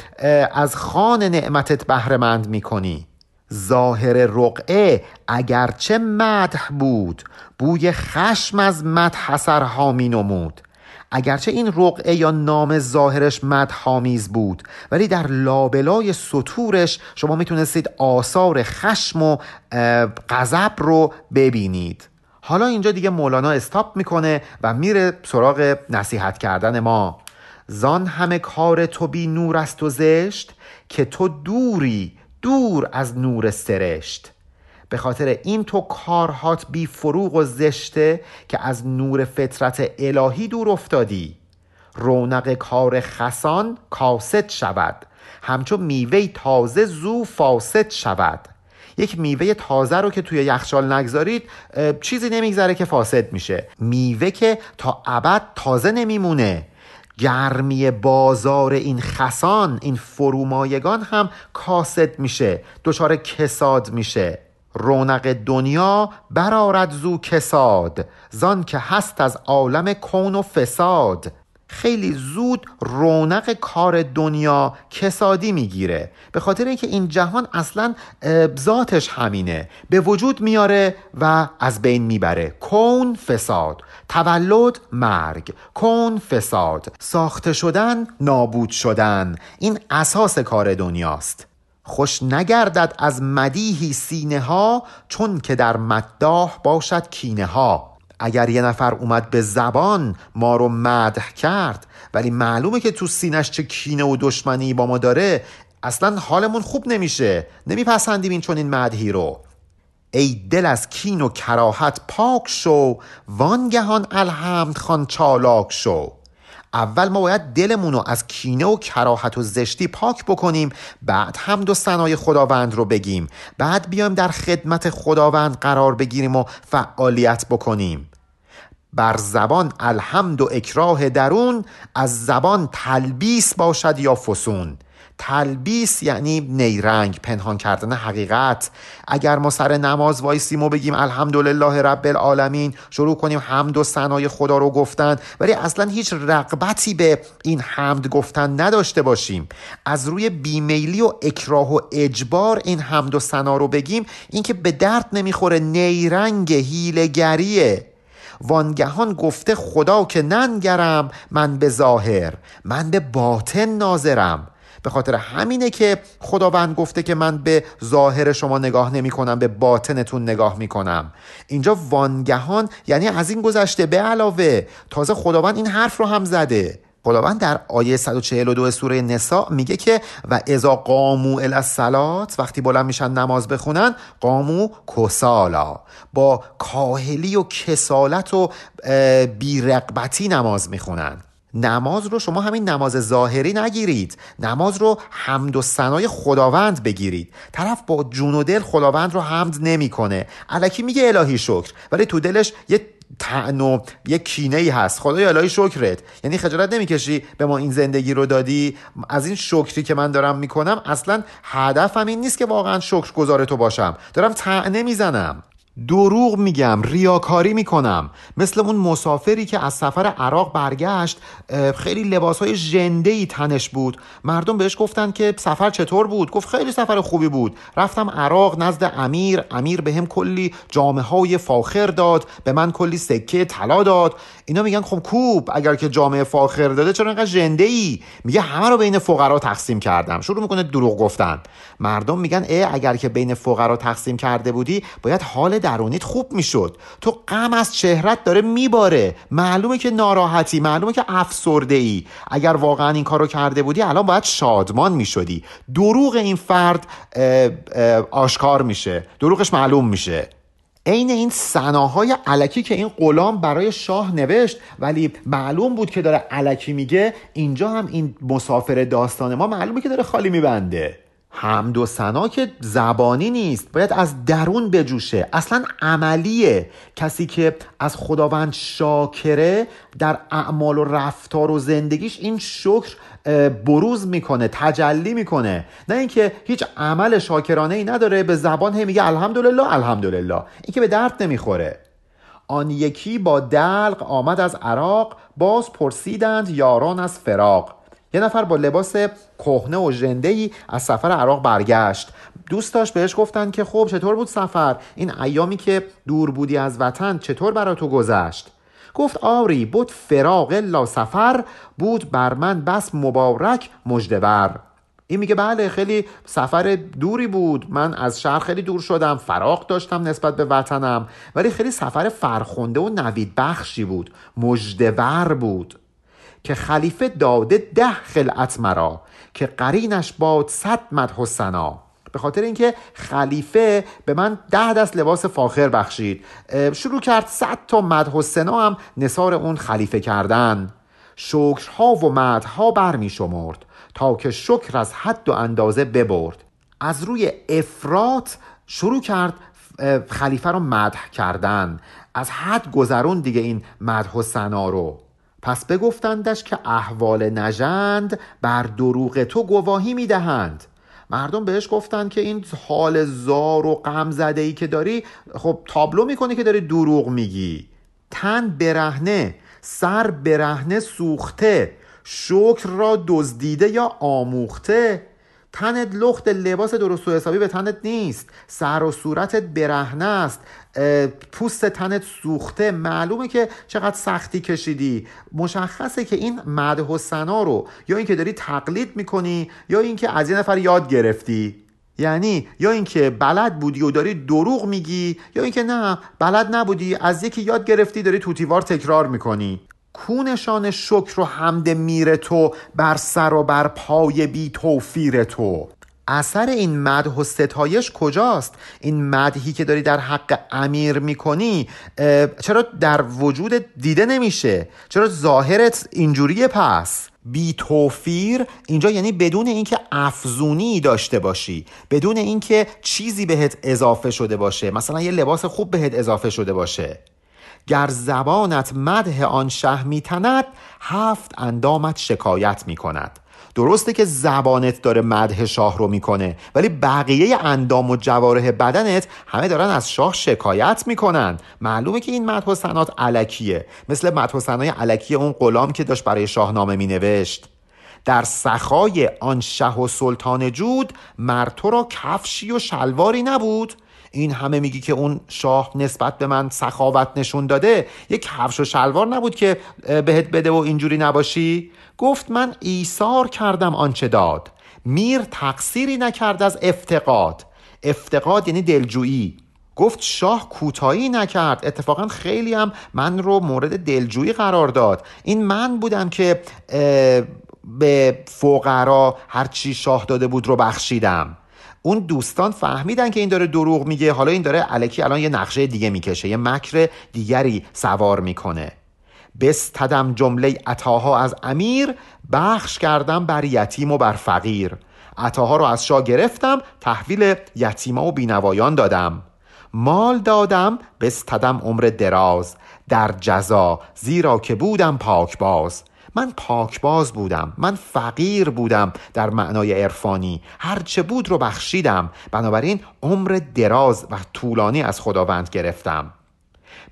از خان نعمتت بهرهمند می‌کنی. ظاهر رقعه اگرچه مدح بود بوی خشم از مدح اثرها می نمود اگرچه این رقعه یا نام ظاهرش مدحامیز بود ولی در لابلای سطورش شما می‌تونستید آثار خشم و غضب رو ببینید. حالا اینجا دیگه مولانا استاپ می‌کنه و میره سراغ نصیحت کردن ما. زان همه کار تو بی نور است و زشت که تو دوری دور از نور سرشت. به خاطر این تو کارهات بی فروغ و زشته که از نور فطرت الهی دور افتادی. رونق کار خسان کاسد شود. همچو میوه تازه زو فاسد شود. یک میوه تازه رو که توی یخچال نگذارید چیزی نمیگذره که فاسد میشه. میوه که تا ابد تازه نمیمونه. گرمی بازار این خسان این فرومایگان هم کاسد میشه دچار کساد میشه. رونق دنیا برارد زو کساد زان که هست از عالم کون و فساد. خیلی زود رونق کار دنیا کسادی می‌گیره. به خاطر اینکه این جهان اصلا ذاتش همینه. به وجود میاره و از بین می‌بره. کون فساد تولد مرگ. کون فساد ساخته شدن نابود شدن. این اساس کار دنیاست. خوش نگردد از مدیهی سینه ها چون که در مداح باشد کینه ها اگر یه نفر اومد به زبان ما رو مدح کرد ولی معلومه که تو سینش چه کینه و دشمنی با ما داره اصلا حالمون خوب نمیشه. نمیپسندیم این چون این مدهی رو. ای دل از کین و کراهت پاک شو وانگهان الحمد خان چالاک شو. اول ما باید دلمون رو از کینه و کراهت و زشتی پاک بکنیم بعد هم دو سنای خداوند رو بگیم. بعد بیایم در خدمت خداوند قرار بگیریم و فعالیت بکنیم. بر زبان الحمد و اکراه درون از زبان تلبیس باشد یا فسون. تلبیس یعنی نیرنگ پنهان کردن حقیقت. اگر ما سر نماز وایسیم و بگیم الحمدلله رب العالمین شروع کنیم حمد و ثنای خدا رو گفتن ولی اصلا هیچ رقبتی به این حمد گفتن نداشته باشیم. از روی بیمیلی و اکراه و اجبار این حمد و ثنا رو بگیم اینکه به درد نمی‌خوره نیرنگ هیلگریه وانگهان گفته خدا که ننگرم من به ظاهر من به باطن ناظرم. به خاطر همینه که خداوند گفته که من به ظاهر شما نگاه نمی کنم به باطنتون نگاه می کنم اینجا وانگهان یعنی از این گذشته به علاوه تازه خداوند این حرف رو هم زده. خداوند در آیه 142 سوره نساء میگه که و اذا قامو الصلات وقتی بلند میشن نماز بخونن قامو کسالا با کاهلی و کسالت و بیرقبتی نماز می‌خونن. نماز رو شما همین نماز ظاهری نگیرید. نماز رو حمد و ثنای خداوند بگیرید. طرف با جون و دل خداوند رو حمد نمی‌کنه. الکی میگه الهی شکر ولی تو دلش یه تعن و یه کینه ای هست. خدای الهی شکرت. یعنی خجالت نمی‌کشی به ما این زندگی رو دادی؟ از این شکری که من دارم می‌کنم اصلا هدفم این نیست که واقعا شکر گذار تو باشم. دارم تعنه می‌زنم. دروغ میگم ریاکاری می‌کنم. مثل اون مسافری که از سفر عراق برگشت خیلی لباس های جنده ای تنش بود. مردم بهش گفتن که سفر چطور بود؟ گفت خیلی سفر خوبی بود. رفتم عراق نزد امیر امیر به هم کلی جامعه های فاخر داد به من کلی سکه طلا داد. اینا میگن خب کوب اگر که جامعه فاخر داده چرا اینقدر جنده ای میگه همه رو بین فقرا تقسیم کردم. شروع می‌کنه دروغ گفتن. مردم میگن اه اگر که بین فقرا تقسیم کرده بودی باید حال درونیت خوب می‌شد. تو غم از چهرت داره میباره. معلومه که ناراحتی معلومه که افسرده ای اگر واقعا این کارو کرده بودی الان باید شادمان می‌شدی. دروغ این فرد آشکار میشه. دروغش معلوم میشه. عین این سناهای علکی که این غلام برای شاه نوشت ولی معلوم بود که داره علکی میگه اینجا هم این مسافر داستان ما معلومه که داره خالی میبنده. حمد و سنا که زبانی نیست باید از درون بجوشه. اصلا عملیه. کسی که از خداوند شاکره در اعمال و رفتار و زندگیش این شکر بروز می‌کنه تجلی می‌کنه. نه اینکه هیچ عمل شاکرانه ای نداره به زبان هی میگه الحمدلله الحمدلله. این که به درد نمی‌خوره. آن یکی با دلق آمد از عراق باز پرسیدند یاران از فراق. یه نفر با لباس کهنه و ژنده‌ای از سفر عراق برگشت. دوست داشت بهش گفتن که خب چطور بود سفر؟ این ایامی که دور بودی از وطن چطور برا تو گذشت؟ گفت آری بود فراغ لا سفر بود بر من بس مبارک مجدبر این میگه بله خیلی سفر دوری بود. من از شهر خیلی دور شدم فراغ داشتم نسبت به وطنم. ولی خیلی سفر فرخنده و نوید بخشی بود. مجدور بود. که خلیفه داده ده خلعت مرا که قرینش باد صد مدح و به خاطر اینکه خلیفه به من ده دست لباس فاخر بخشید. شروع کرد صد تا مدح و سنا هم نصار اون خلیفه کردن. شکرها و مدها بر می شمرد تا که شکر از حد و اندازه ببرد. از روی افراط شروع کرد خلیفه رو مدح کردن. از حد گذرون دیگه این مدح و سنا رو. پس بگفتندش که احوال نژند بر دروغ تو گواهی می‌دهند. مردم بهش گفتن که این حال زار و غم زده ای که داری خب تابلو می‌کنی که داری دروغ میگی. تن برهنه سر برهنه سوخته شکر را دزدیده یا آموخته؟ تنت لخت لباس درست و حسابی به تنت نیست. سر و صورتت برهنه است. پوست تنت سوخته. معلومه که چقدر سختی کشیدی. مشخصه که این مده و سنا رو یا اینکه داری تقلید می‌کنی یا اینکه از یه نفر یاد گرفتی. یعنی یا اینکه بلد بودی و داری دروغ میگی یا اینکه نه بلد نبودی از یکی یاد گرفتی داری توتیوار تکرار می‌کنی. کونشان شکر و حمد میر تو بر سر و بر پای بی توفیر تو. اثر این مدح و ستایش کجاست؟ این مدحی که داری در حق امیر می‌کنی چرا در وجود دیده نمیشه؟ چرا ظاهرت اینجوریه پس؟ بی توفیر اینجا یعنی بدون اینکه افزونی داشته باشی بدون اینکه چیزی بهت اضافه شده باشه. مثلا یه لباس خوب بهت اضافه شده باشه. گر زبانت مده آن شه میتند هفت اندامت شکایت می‌کند. درسته که زبانت داره مده شاه رو می‌کنه ولی بقیه اندام و جوارح بدنت همه دارن از شاه شکایت می‌کنن. معلومه که این مدح و سنات علکیه. مثل مدح و سنای علکی اون غلام که داشت برای شاهنامه مینوشت. در سخای آن شه و سلطان جود مرتو را کفشی و شلواری نبود. این همه میگی که اون شاه نسبت به من سخاوت نشون داده یک کفش و شلوار نبود که بهت بده و اینجوری نباشی؟ گفت من ایثار کردم آنچه داد میر تقصیری نکرد از افتقاد. افتقاد یعنی دلجویی. گفت شاه کوتاهی نکرد اتفاقا خیلی هم من رو مورد دلجویی قرار داد. این من بودم که به فقرا هرچی شاه داده بود رو بخشیدم. اون دوستان فهمیدن که این داره دروغ میگه. حالا این داره علکی الان یه نقشه دیگه می‌کشه یه مکر دیگری سوار می‌کنه. بستدم جمله عطاها از امیر بخش کردم بر یتیم و بر فقیر. عطاها رو از شاه گرفتم تحویل یتیما و بینوایان دادم. مال دادم بستدم عمر دراز. در جزا زیرا که بودم پاک باز. من پاکباز بودم من فقیر بودم در معنای عرفانی. هرچه بود رو بخشیدم. بنابراین عمر دراز و طولانی از خداوند گرفتم.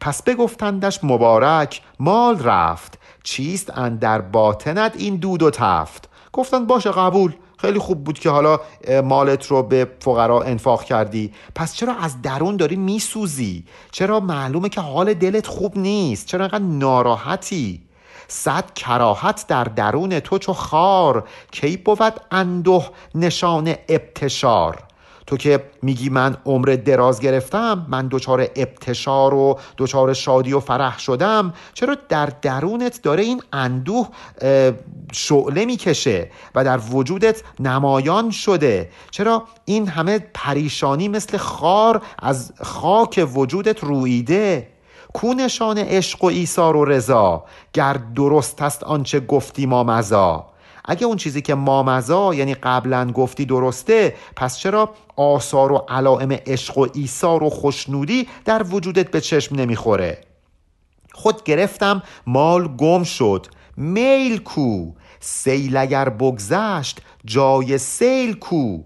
پس بگفتندش مبارک مال رفت. چیست در باطنت این دود و تفت؟ گفتند باشه قبول. خیلی خوب بود که حالا مالت رو به فقرا انفاق کردی. پس چرا از درون داری میسوزی؟ چرا معلومه که حال دلت خوب نیست؟ چرا انقدر ناراحتی؟ صد کراهت در درون تو چو خار. کی بود اندوه نشان ابتشار؟ تو که میگی من عمر دراز گرفتم من دچار ابتشار و دچار شادی و فرح شدم چرا در درونت داره این اندوه شعله می‌کشه و در وجودت نمایان شده؟ چرا این همه پریشانی مثل خار از خاک وجودت رویده کو نشان عشق و ایثار و رضا؟ گر درست است آنچه گفتی ما مزا. اگه اون چیزی که ما مزا یعنی قبلا گفتی درسته پس چرا آثار و علائم عشق و ایثار و خوشنودی در وجودت به چشم نمی‌خوره؟ خود گرفتم مال گم شد. میل کو. سیل اگر بگذشت جای سیل کو.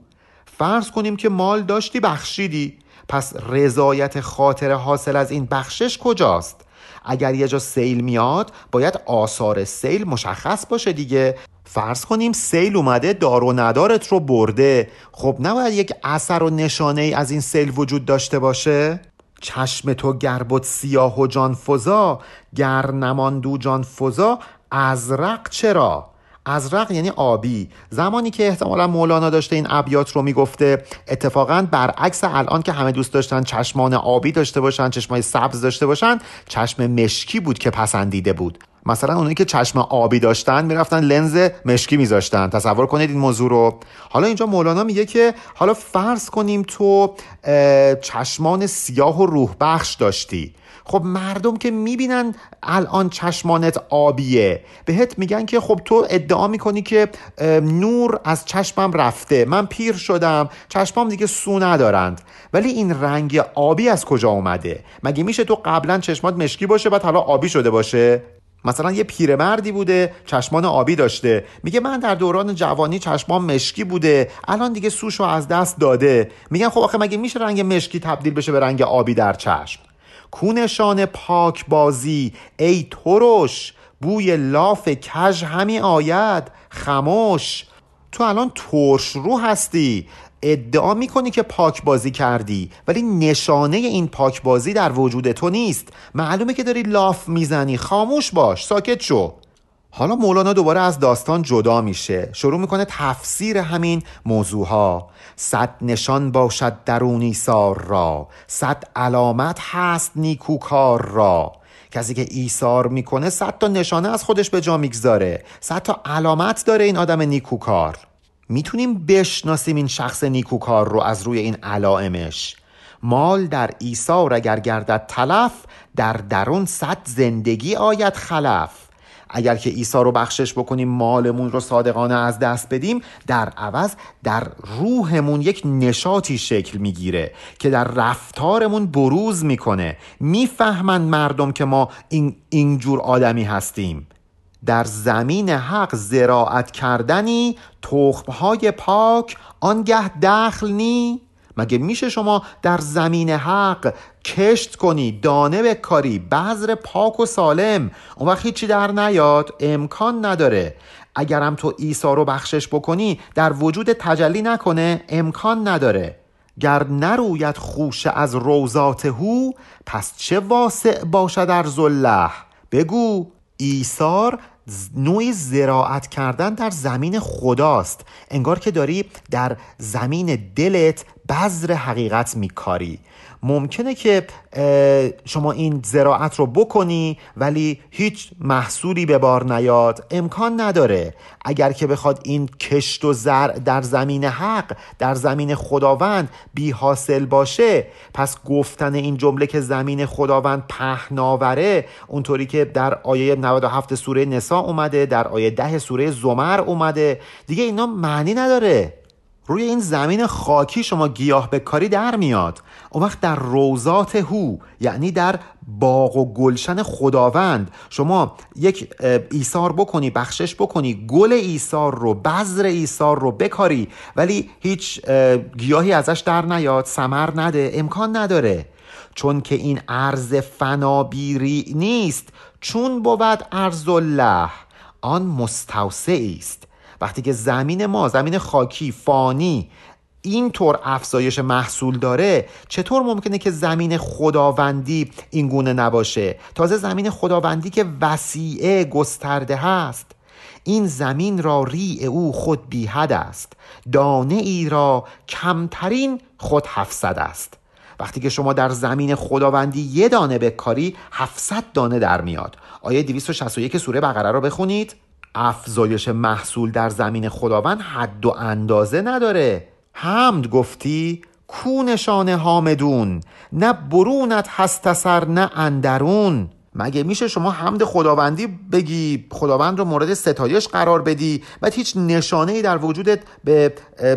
فرض کنیم که مال داشتی بخشیدی. پس رضایت خاطر حاصل از این بخشش کجاست؟ اگر یه جا سیل میاد باید آثار سیل مشخص باشه دیگه. فرض کنیم سیل اومده دار و ندارت رو برده. خب نباید یک اثر و نشانه ای از این سیل وجود داشته باشه؟ چشم تو گربت سیاه و جان فضا گر نماندو فضا ازرق چرا؟ ازرق یعنی آبی. زمانی که احتمالا مولانا داشته این ابیات رو می‌گفته اتفاقا برعکس الان که همه دوست داشتن چشمان آبی داشته باشن چشمای سبز داشته باشن چشم مشکی بود که پسندیده بود. مثلا اونایی که چشم آبی داشتن می‌رفتن لنز مشکی میذاشتن. تصور کنید این موضوع رو. حالا اینجا مولانا میگه که حالا فرض کنیم تو چشمان سیاه و روح بخش داشتی. خب مردم که می‌بینن الان چشمانت آبیه بهت میگن که خب تو ادعا می‌کنی که نور از چشمم رفته. من پیر شدم. چشمام دیگه سو ندارند. ولی این رنگ آبی از کجا اومده؟ مگه میشه تو قبلا چشمات مشکی باشه بعد حالا آبی شده باشه؟ مثلا یه پیرمردی بوده چشمان آبی داشته. میگه من در دوران جوانی چشمان مشکی بوده. الان دیگه سوشو از دست داده. میگن خب آخه مگه میشه رنگ مشکی تبدیل بشه به رنگ آبی در چشم؟ کونشان پاک بازی ای ترش بوی لاف کژ همی آید. خموش تو الان ترش رو هستی. ادعا می‌کنی که پاک بازی کردی ولی نشانه این پاک بازی در وجود تو نیست. معلومه که داری لاف می‌زنی. خاموش باش ساکت شو. حالا مولانا دوباره از داستان جدا میشه. شروع می‌کنه تفسیر همین موضوع ها صد نشان باشد درونی سار را. صد علامت هست نیکوکار را. کسی که ایثار می‌کنه صد تا نشانه از خودش به جا می‌گذاره. صد تا علامت داره این آدم نیکوکار می‌تونیم بشناسیم این شخص نیکوکار رو از روی این علائمش. مال در ایثار اگر گردد تلف در درون صد زندگی آید خلف. اگر که عیسی رو بخشش بکنیم مالمون رو صادقانه از دست بدیم در عوض در روحمون یک نشاطی شکل می‌گیره که در رفتارمون بروز می‌کنه. می‌فهمند مردم که ما این اینجور آدمی هستیم. در زمین حق زراعت کردنی تخمهای پاک آنگه دخل نی. مگه میشه شما در زمین حق کشت کنی دانه بکاری بذر پاک و سالم؟ اون وقت هیچی در نیاد امکان نداره. اگرم تو عیسی رو بخشش بکنی در وجود تجلی نکنه امکان نداره. گر نروید خوش از روزات هو پس چه واسع باشد در زله بگو ایثار نوعی زراعت کردن در زمین خداست. انگار که داری در زمین دلت بذر حقیقت میکاری. ممکنه که شما این زراعت رو بکنی ولی هیچ محصولی به بار نیاد. امکان نداره. اگر که بخواد این کشت و زر در زمین حق در زمین خداوند بی حاصل باشه پس گفتن این جمله که زمین خداوند پهناوره اونطوری که در آیه 97 سوره نسا اومده در آیه 10 سوره زمر اومده. دیگه اینا معنی نداره. روی این زمین خاکی شما گیاه بکاری در میاد. اون وقت در روزات هو یعنی در باغ و گلشن خداوند. شما یک ایثار بکنی بخشش بکنی گل ایثار رو بذر ایثار رو بکاری ولی هیچ گیاهی ازش در نیاد سمر نده امکان نداره. چون که این ارز فنابیری نیست چون بود ارز الله. آن مستوسعی است. وقتی که زمین ما زمین خاکی فانی اینطور افزایش محصول داره چطور ممکنه که زمین خداوندی این گونه نباشه؟ تازه زمین خداوندی که وسیعه گسترده هست. این زمین را ری او خود بیهد است. دانه ای را کمترین خود هفتصد است. وقتی که شما در زمین خداوندی یه دانه بکاری 700 دانه در میاد. آیه 261 سوره بقره رو بخونید. افزایش محصول در زمین خداوند حد و اندازه نداره. حمد گفتی کو نشانه حامدون؟ نه برونت هست سر نه اندرون. مگه میشه شما حمد خداوندی بگی خداوند رو مورد ستایش قرار بدی و هیچ نشانه ای در وجودت به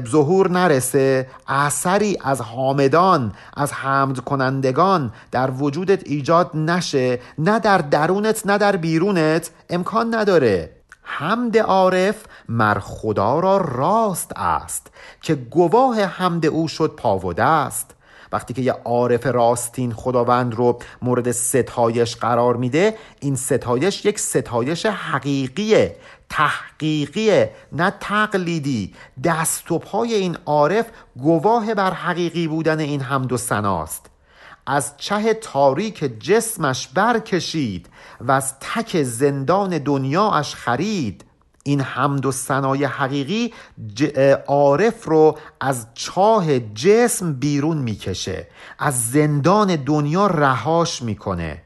ظهور نرسه؟ اثری از حامدان از حمد کنندگان در وجودت ایجاد نشه نه در درونت نه در بیرونت. امکان نداره. حمد عارف مر خدا را راست است که گواه حمد او شد پا و دست وقتی که یه عارف راستین خداوند رو مورد ستایش قرار میده این ستایش یک ستایش حقیقیه تحقیقیه نه تقلیدی. دست و پای این عارف گواه بر حقیقی بودن این حمد و سناست از چه تاریک جسمش برکشید و از تک زندان دنیاش خرید. این حمد و ثنای حقیقی عارف رو از چاه جسم بیرون می‌کشه از زندان دنیا رهاش می‌کنه.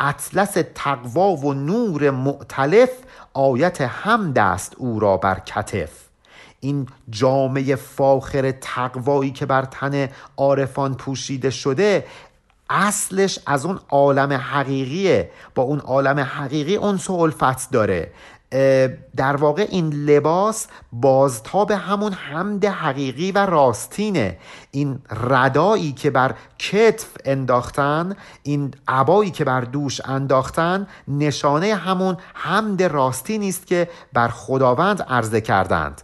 اطلس تقوا و نور معتلف آیت حمد است او را بر کتف. این جامعه فاخر تقوایی که بر تن عارفان پوشیده شده اصلش از اون عالم حقیقیه. با اون عالم حقیقی اون الفت داره. در واقع این لباس بازتاب همون حمد حقیقی و راستینه. این ردایی که بر کتف انداختن این عبایی که بر دوش انداختن نشانه همون حمد راستی نیست که بر خداوند عرضه کردند.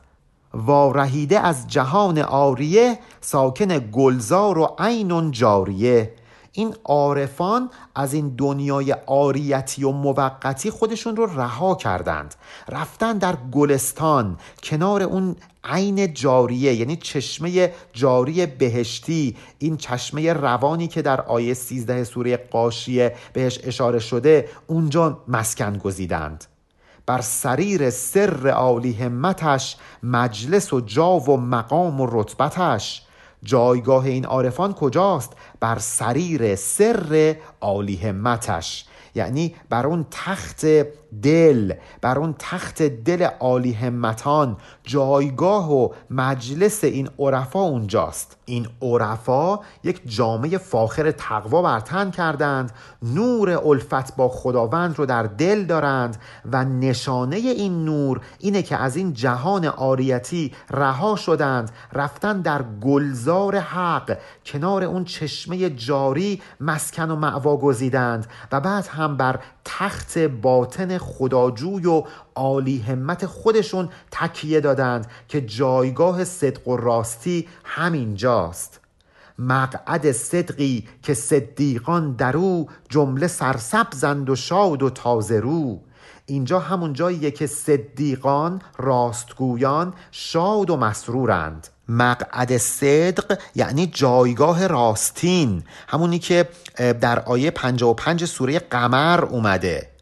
وارهیده از جهان آریه ساکن گلزار و عین جاریه. این عارفان از این دنیای آریتی و موقتی خودشون رو رها کردند. رفتن در گلستان کنار اون عین جاریه یعنی چشمه جاری بهشتی این چشمه روانی که در آیه 13 سوره قاشیه بهش اشاره شده اونجا مسکن گزیدند. بر سریر سر عالی همتش مجلس و جا و مقام و رتبتش. جایگاه این عارفان کجاست؟ بر سریر سر عالی همتش. یعنی بر اون تخت دل بر اون تخت دل عالی همتان. جایگاه و مجلس این عرفا اونجاست. این عرفا یک جامعه فاخر تقوا برتن کردند نور الفت با خداوند رو در دل دارند و نشانه این نور اینه که از این جهان آریتی رها شدند رفتن در گلزار حق کنار اون چشمه جاری مسکن و معوا گزیدند و بعد هم بر تخت باطن خداجوی و عالی همت خودشون تکیه دادند که جایگاه صدق و راستی همینجاست. مقعد صدقی که صدیقان در او جمله سرسبزند و شاد و تازه رو. اینجا همون جاییه که صدیقان راستگویان شاد و مسرورند. مقعد صدق یعنی جایگاه راستین همونی که در آیه 55 سوره قمر اومده.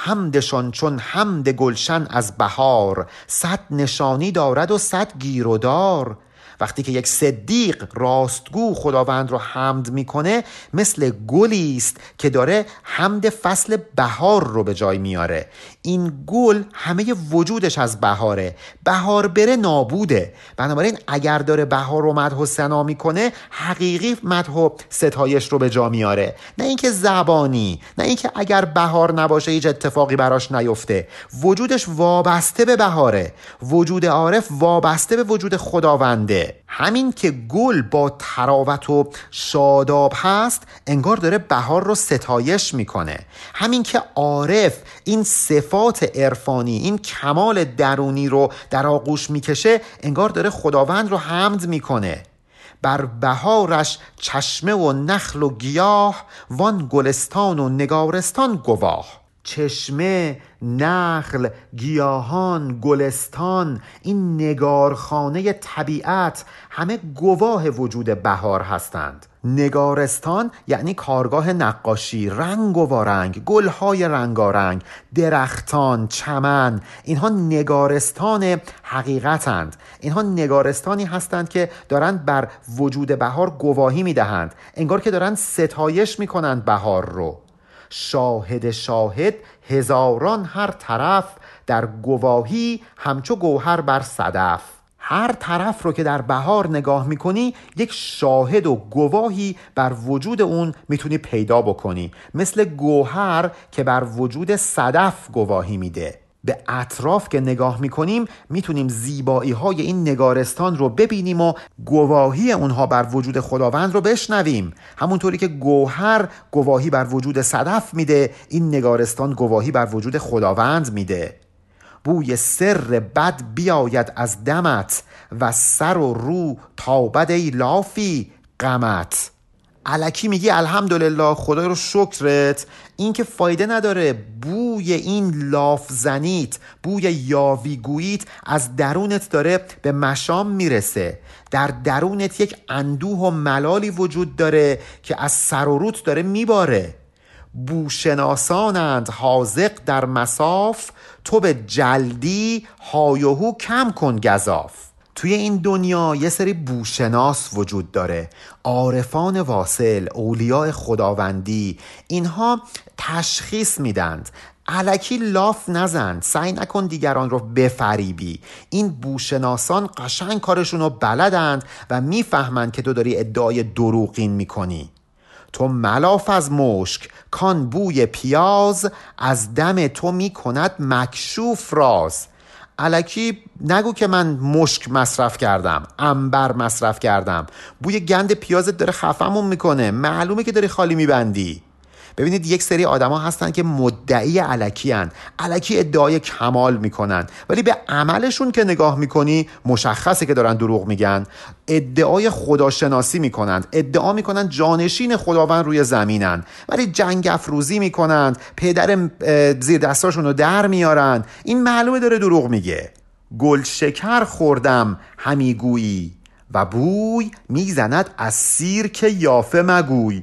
حمدشان چون حمد گلشن از بهار صد نشانی دارد و صد گیرودار وقتی که یک صدیق راستگو خداوند رو حمد می‌کنه مثل گلی است که داره حمد فصل بهار رو به جای میاره. این گل همه وجودش از بهاره. بهار بره نابوده. بنابراین اگر داره بهار رو مدح و سنا می‌کنه حقیقی مدح و ستایش رو به جا میاره. نه اینکه زبانی نه اینکه اگر بهار نباشه هیچ اتفاقی براش نیفته. وجودش وابسته به بهاره. وجود عارف وابسته به وجود خداونده. همین که گل با تراوت و شاداب هست انگار داره بهار رو ستایش می‌کنه. همین که عارف این صفات عرفانی این کمال درونی رو در آغوش می‌کشه انگار داره خداوند رو حمد می‌کنه. بر بهارش چشمه و نخل و گیاه وان گلستان و نگارستان گواه. چشمه نخل گیاهان گلستان این نگارخانه طبیعت همه گواه وجود بهار هستند. نگارستان یعنی کارگاه نقاشی رنگ و وارنگ گلهای رنگارنگ درختان چمن اینها نگارستان حقیقتند. اینها نگارستانی هستند که دارند بر وجود بهار گواهی می‌دهند. انگار که دارند ستایش می‌کنند بهار رو. شاهد شاهد هزاران هر طرف در گواهی همچو گوهر بر صدف. هر طرف رو که در بهار نگاه می‌کنی یک شاهد و گواهی بر وجود اون می‌تونی پیدا بکنی. مثل گوهر که بر وجود صدف گواهی میده. به اطراف که نگاه می‌کنیم می‌تونیم زیبایی های این نگارستان رو ببینیم و گواهی اونها بر وجود خداوند رو بشنویم. همونطوری که گوهر گواهی بر وجود صدف میده این نگارستان گواهی بر وجود خداوند میده. بوی سر بد بیاید از دمت و سر و رو تابد ای لافی غمت. علکی میگی الحمدلله خدا رو شکرت. این که فایده نداره بوی این لاف زنیت بوی یاویگوییت از درونت داره به مشام می‌رسه. در درونت یک اندوه و ملالی وجود داره که از سر و روت داره میباره. بوشناسانند حاضق در مساف تو به جلدی هایوهو کم کن گذاف توی این دنیا یه سری بوشناس وجود داره. عارفان واصل اولیاء خداوندی اینها تشخیص میدند. علکی لاف نزن سعی نکن دیگران رو بفریبی. این بوشناسان قشنگ کارشون رو بلدند و می‌فهمند که تو داری ادعای دروغین می‌کنی. تو ملاف از مشک کان بوی پیاز از دم تو می‌کند مکشوف راز. علکی نگو که من مشک مصرف کردم انبر مصرف کردم. بوی گند پیازت داره خفمون می‌کنه. معلومه که داری خالی میبندی. ببینید یک سری آدما هستن که مدعی علکی هن. علکی ادعای کمال می‌کنن. ولی به عملشون که نگاه می‌کنی مشخصه که دارن دروغ میگن. ادعای خداشناسی می‌کنند. ادعا می‌کنند جانشین خداوند روی زمینن. ولی جنگ افروزی می‌کنند. پدر زیر دستاشون رو در میارن. این معلومه داره دروغ میگه. گل شکر خوردم همیگویی و بوی می‌زند از سیر که یافه مگوی.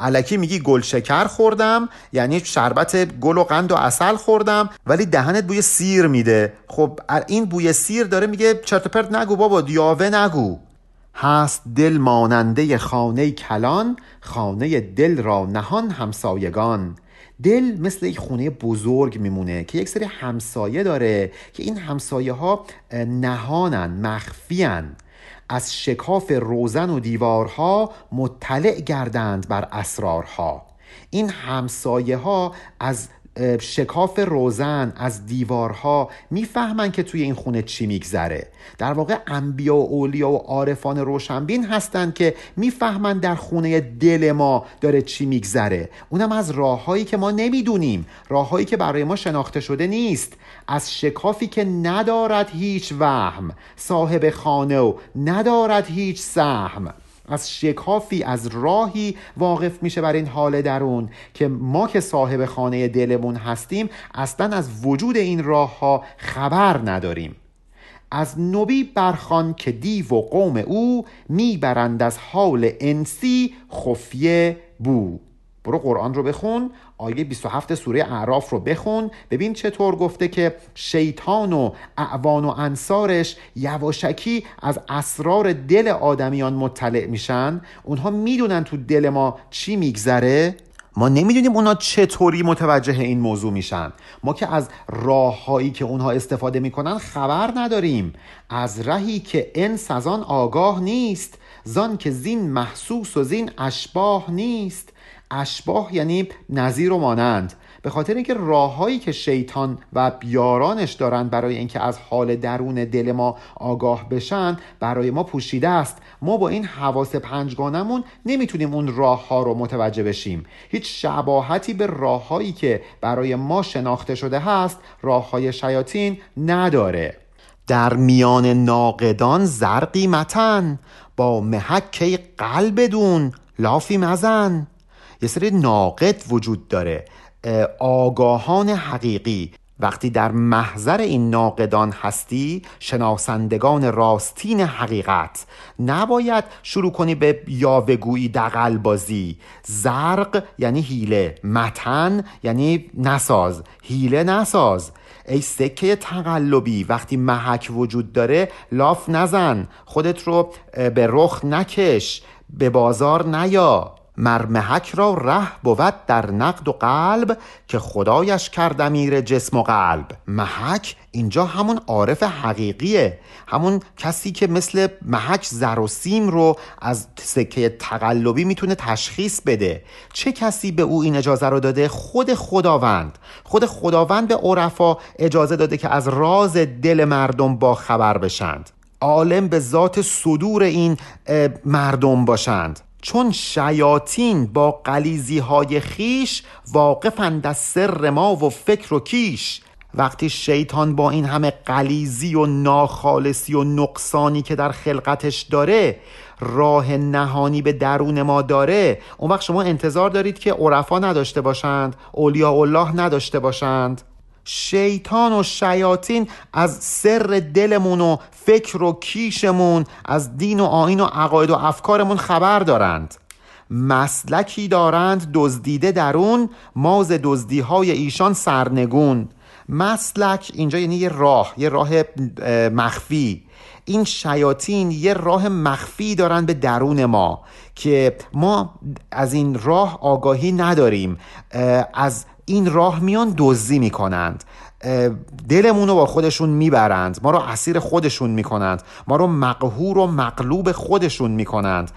علکی میگی گل شکر خوردم یعنی شربت گل و قند و اصل خوردم ولی دهنت بوی سیر میده. خب این بوی سیر داره میگه چرت پرت نگو بابا دیاوه نگو. هست دل ماننده خانه کلان خانه دل را نهان همسایگان. دل مثل یک خونه بزرگ میمونه که یک سری همسایه داره که این همسایه ها نهانن مخفیان از شکاف روزن و دیوارها مطلع گردند بر اسرارها. این همسایه ها از شکاف روزن از دیوارها می‌فهمن که توی این خونه چی میگذره. در واقع انبیا و اولیا و عارفان روشنبین هستند که می‌فهمن در خونه دل ما داره چی میگذره. اونم از راههایی که ما نمی‌دونیم. راههایی که برای ما شناخته شده نیست. از شکافی که ندارد هیچ وهم. صاحب خانه و ندارد هیچ سهم. از شکافی از راهی واقف میشه بر این حال درون که ما که صاحب خانه دلمون هستیم اصلا از وجود این راه ها خبر نداریم. از نبی برخان که دیو و قوم او می‌برند از حال انسی خفیه بو. برو قرآن رو بخون. آیه 27 سوره اعراف رو بخون. ببین چطور گفته که شیطان و اعوان و انصارش یواشکی از اسرار دل آدمیان مطلع میشن. اونها می‌دونن تو دل ما چی میگذره. ما نمی‌دونیم اونا چطوری متوجه این موضوع میشن. ما که از راههایی که اونها استفاده می‌کنن خبر نداریم. از رهی که انس از آن آگاه نیست. زان که زین محسوس و زین اشباه نیست. اشباه یعنی نظیر و مانند. به خاطر اینکه راههایی که شیطان و بیارانش دارند برای اینکه از حال درون دل ما آگاه بشن برای ما پوشیده است. ما با این حواس پنجگانمون نمی‌تونیم اون راه ها رو متوجه بشیم. هیچ شباهتی به راههایی که برای ما شناخته شده هست راه های شیاطین نداره. در میان ناقدان زرقی متن با محک قلب دون لافی مزن. یه سری ناقد وجود داره. آگاهان حقیقی. وقتی در محضر این ناقدان هستی شناسندگان راستین حقیقت. نباید شروع کنی به یاوهگویی دقل بازی زرق یعنی هیله متن یعنی نساز. هیله نساز. ای سکه تقلبی وقتی محک وجود داره لاف نزن. خودت رو به رخ نکش. به بازار نیا. مرمحک را ره بود در نقد و قلب که خدایش کرد امیر جسم و قلب. محک اینجا همون عارف حقیقیه. همون کسی که مثل محک زر و سیم رو از سکه تقلبی می‌تونه تشخیص بده. چه کسی به او این اجازه رو داده؟ خود خداوند. خود خداوند به عرفا اجازه داده که از راز دل مردم با خبر بشند. عالم به ذات صدور این مردم باشند. چون شیاطین با قلیزی های خیش واقفند از سر ما و فکر و کیش. وقتی شیطان با این همه قلیزی و ناخالصی و نقصانی که در خلقتش داره راه نهانی به درون ما داره اون وقت شما انتظار دارید که عرفا نداشته باشند اولیاء الله نداشته باشند. شیطان و شیاطین از سر دلمون و فکر و کیشمون از دین و آین و عقاید و افکارمون خبر دارند. مسلکی دارند دزدیده درون ماز دزدی های ایشان سرنگون. مسلک اینجا یعنی یه راه یه راه مخفی. این شیاطین یه راه مخفی دارن به درون ما که ما از این راه آگاهی نداریم. از این راه میان دزدی می‌کنند. دلمون رو با خودشون می‌برند. ما رو اسیر خودشون می‌کنند. ما رو مقهور و مقلوب خودشون می‌کنند.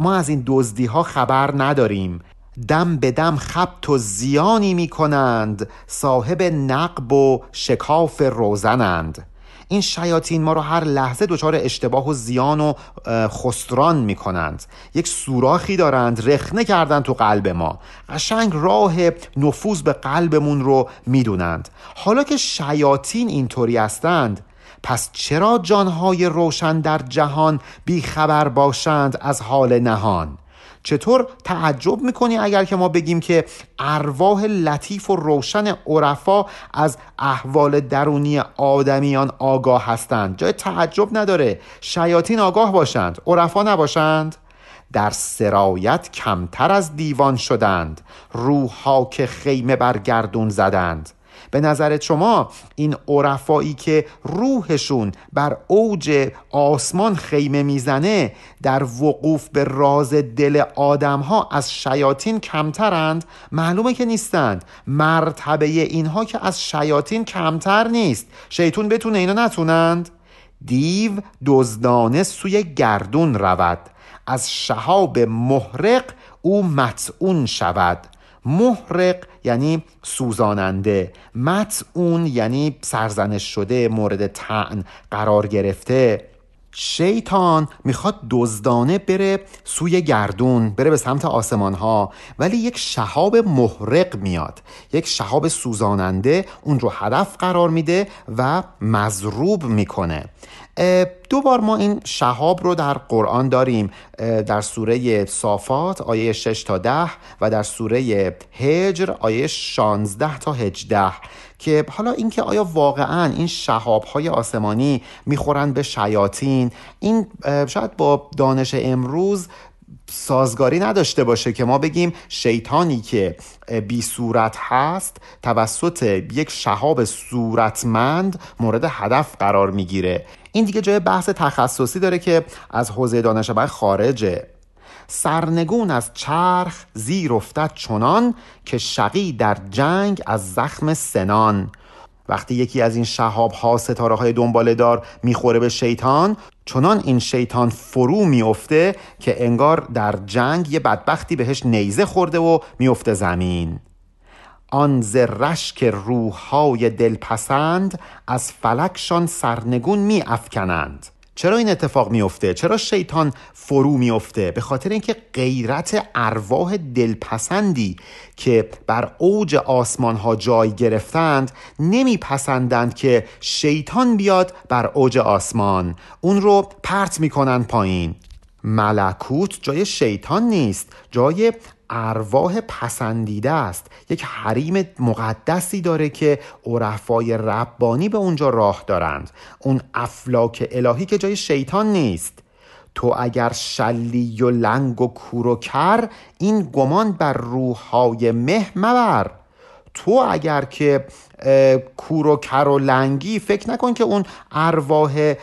ما از این دزدی ها خبر نداریم. دم به دم خبت و زیانی می‌کنند. صاحب نقب و شکاف روزنند. این شیاطین ما رو هر لحظه دچار اشتباه و زیان و خسران می‌کنند. یک سوراخی دارند رخنه کردن تو قلب ما. قشنگ راه نفوذ به قلبمون رو می‌دونند. حالا که شیاطین اینطوری هستند پس چرا جانهای روشن در جهان بیخبر باشند از حال نهان؟ چطور تعجب می‌کنی اگر که ما بگیم که ارواح لطیف و روشن عرفا از احوال درونی آدمیان آگاه هستند؟ جای تعجب نداره. شیاطین آگاه باشند. عرفا نباشند. در سرایت کمتر از دیوان شدند. روحها که خیمه بر گردون زدند. به نظرت شما این عرفایی که روحشون بر اوج آسمان خیمه می‌زنه در وقوف به راز دل آدم ها از شیاطین کمترند؟ معلومه که نیستند. مرتبه اینها که از شیاطین کمتر نیست. شیطون بتونه اینا نتونند؟ دیو دزدانه سوی گردون رود. از شهاب محرق او متعون شود. محرق یعنی سوزاننده. متعون یعنی سرزنش شده مورد تعن قرار گرفته. شیطان می‌خواد دزدانه بره سوی گردون بره به سمت آسمان ها ولی یک شهاب محرق میاد. یک شهاب سوزاننده اون رو هدف قرار میده و مضروب می‌کنه. دو بار ما این شهاب رو در قرآن داریم در سوره صافات آیه 6 تا 10 و در سوره هجر آیه 16 تا 18 که حالا اینکه آیا واقعا این شهاب های آسمانی می‌خورن به شیاطین؟ این شاید با دانش امروز سازگاری نداشته باشه که ما بگیم شیطانی که بی صورت هست توسط یک شهاب صورتمند مورد هدف قرار می‌گیره. این دیگه جای بحث تخصصی داره که از حوزه دانش من خارجه. سرنگون از چرخ زیر افتد چنان که شقی در جنگ از زخم سنان. وقتی یکی از این شهاب ها ستاره های دنباله دار می‌خوره به شیطان چنان این شیطان فرو میفته که انگار در جنگ یه بدبختی بهش نیزه خورده و میفته زمین. آن ز رشک روحهای دلپسند از فلکشان سرنگون می افکنند. چرا این اتفاق میفته چرا شیطان فرو میفته به خاطر اینکه غیرت ارواح دلپسندی که بر اوج آسمان ها جای گرفتند نمیپسندند که شیطان بیاد بر اوج آسمان. اون رو پرت می‌کنن پایین. ملکوت جای شیطان نیست. جای ارواح پسندیده است. یک حریم مقدسی داره که عرفای ربانی به اونجا راه دارند. اون افلاک الهی که جای شیطان نیست. تو اگر شلی و لنگ و کور و کر این گمان بر روحهای مه مبر. تو اگر که کور و کر و لنگی فکر نکن که اون ارواح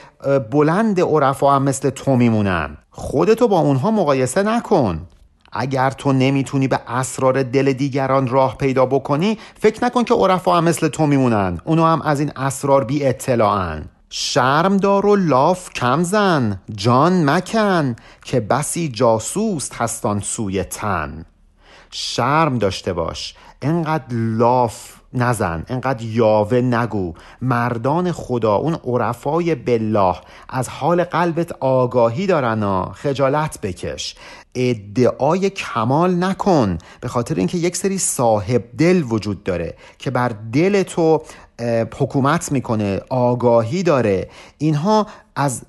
بلند عرفا هم مثل تو میمونن. خودتو با اونها مقایسه نکن. اگر تو نمی‌تونی به اسرار دل دیگران راه پیدا بکنی فکر نکن که عرفا هم مثل تو میمونن. اونو هم از این اسرار بی اطلاعن. شرم دار و لاف کم زن جان مکن که بسی جاسوس هستان سوی تن. شرم داشته باش. انقدر لاف نزن انقدر یاوه نگو. مردان خدا اون عرفای بالله از حال قلبت آگاهی دارن خجالت بکش. ادعای کمال نکن به خاطر اینکه یک سری صاحب دل وجود داره که بر دل تو حکومت می‌کنه آگاهی داره. اینها از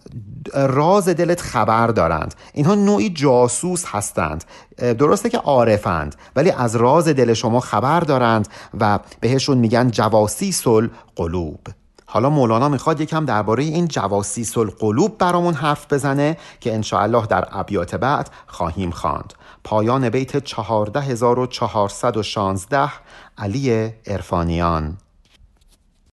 راز دلت خبر دارند. اینها نوعی جاسوس هستند. درسته که عارفند ولی از راز دل شما خبر دارند و بهشون میگن جواسیس القلوب حالا مولانا می‌خواد یکم درباره این جواسیس القلوب برامون حرف بزنه که انشاءالله در ابیات بعد خواهیم خواند. پایان بیت 14416 علی ارفانیان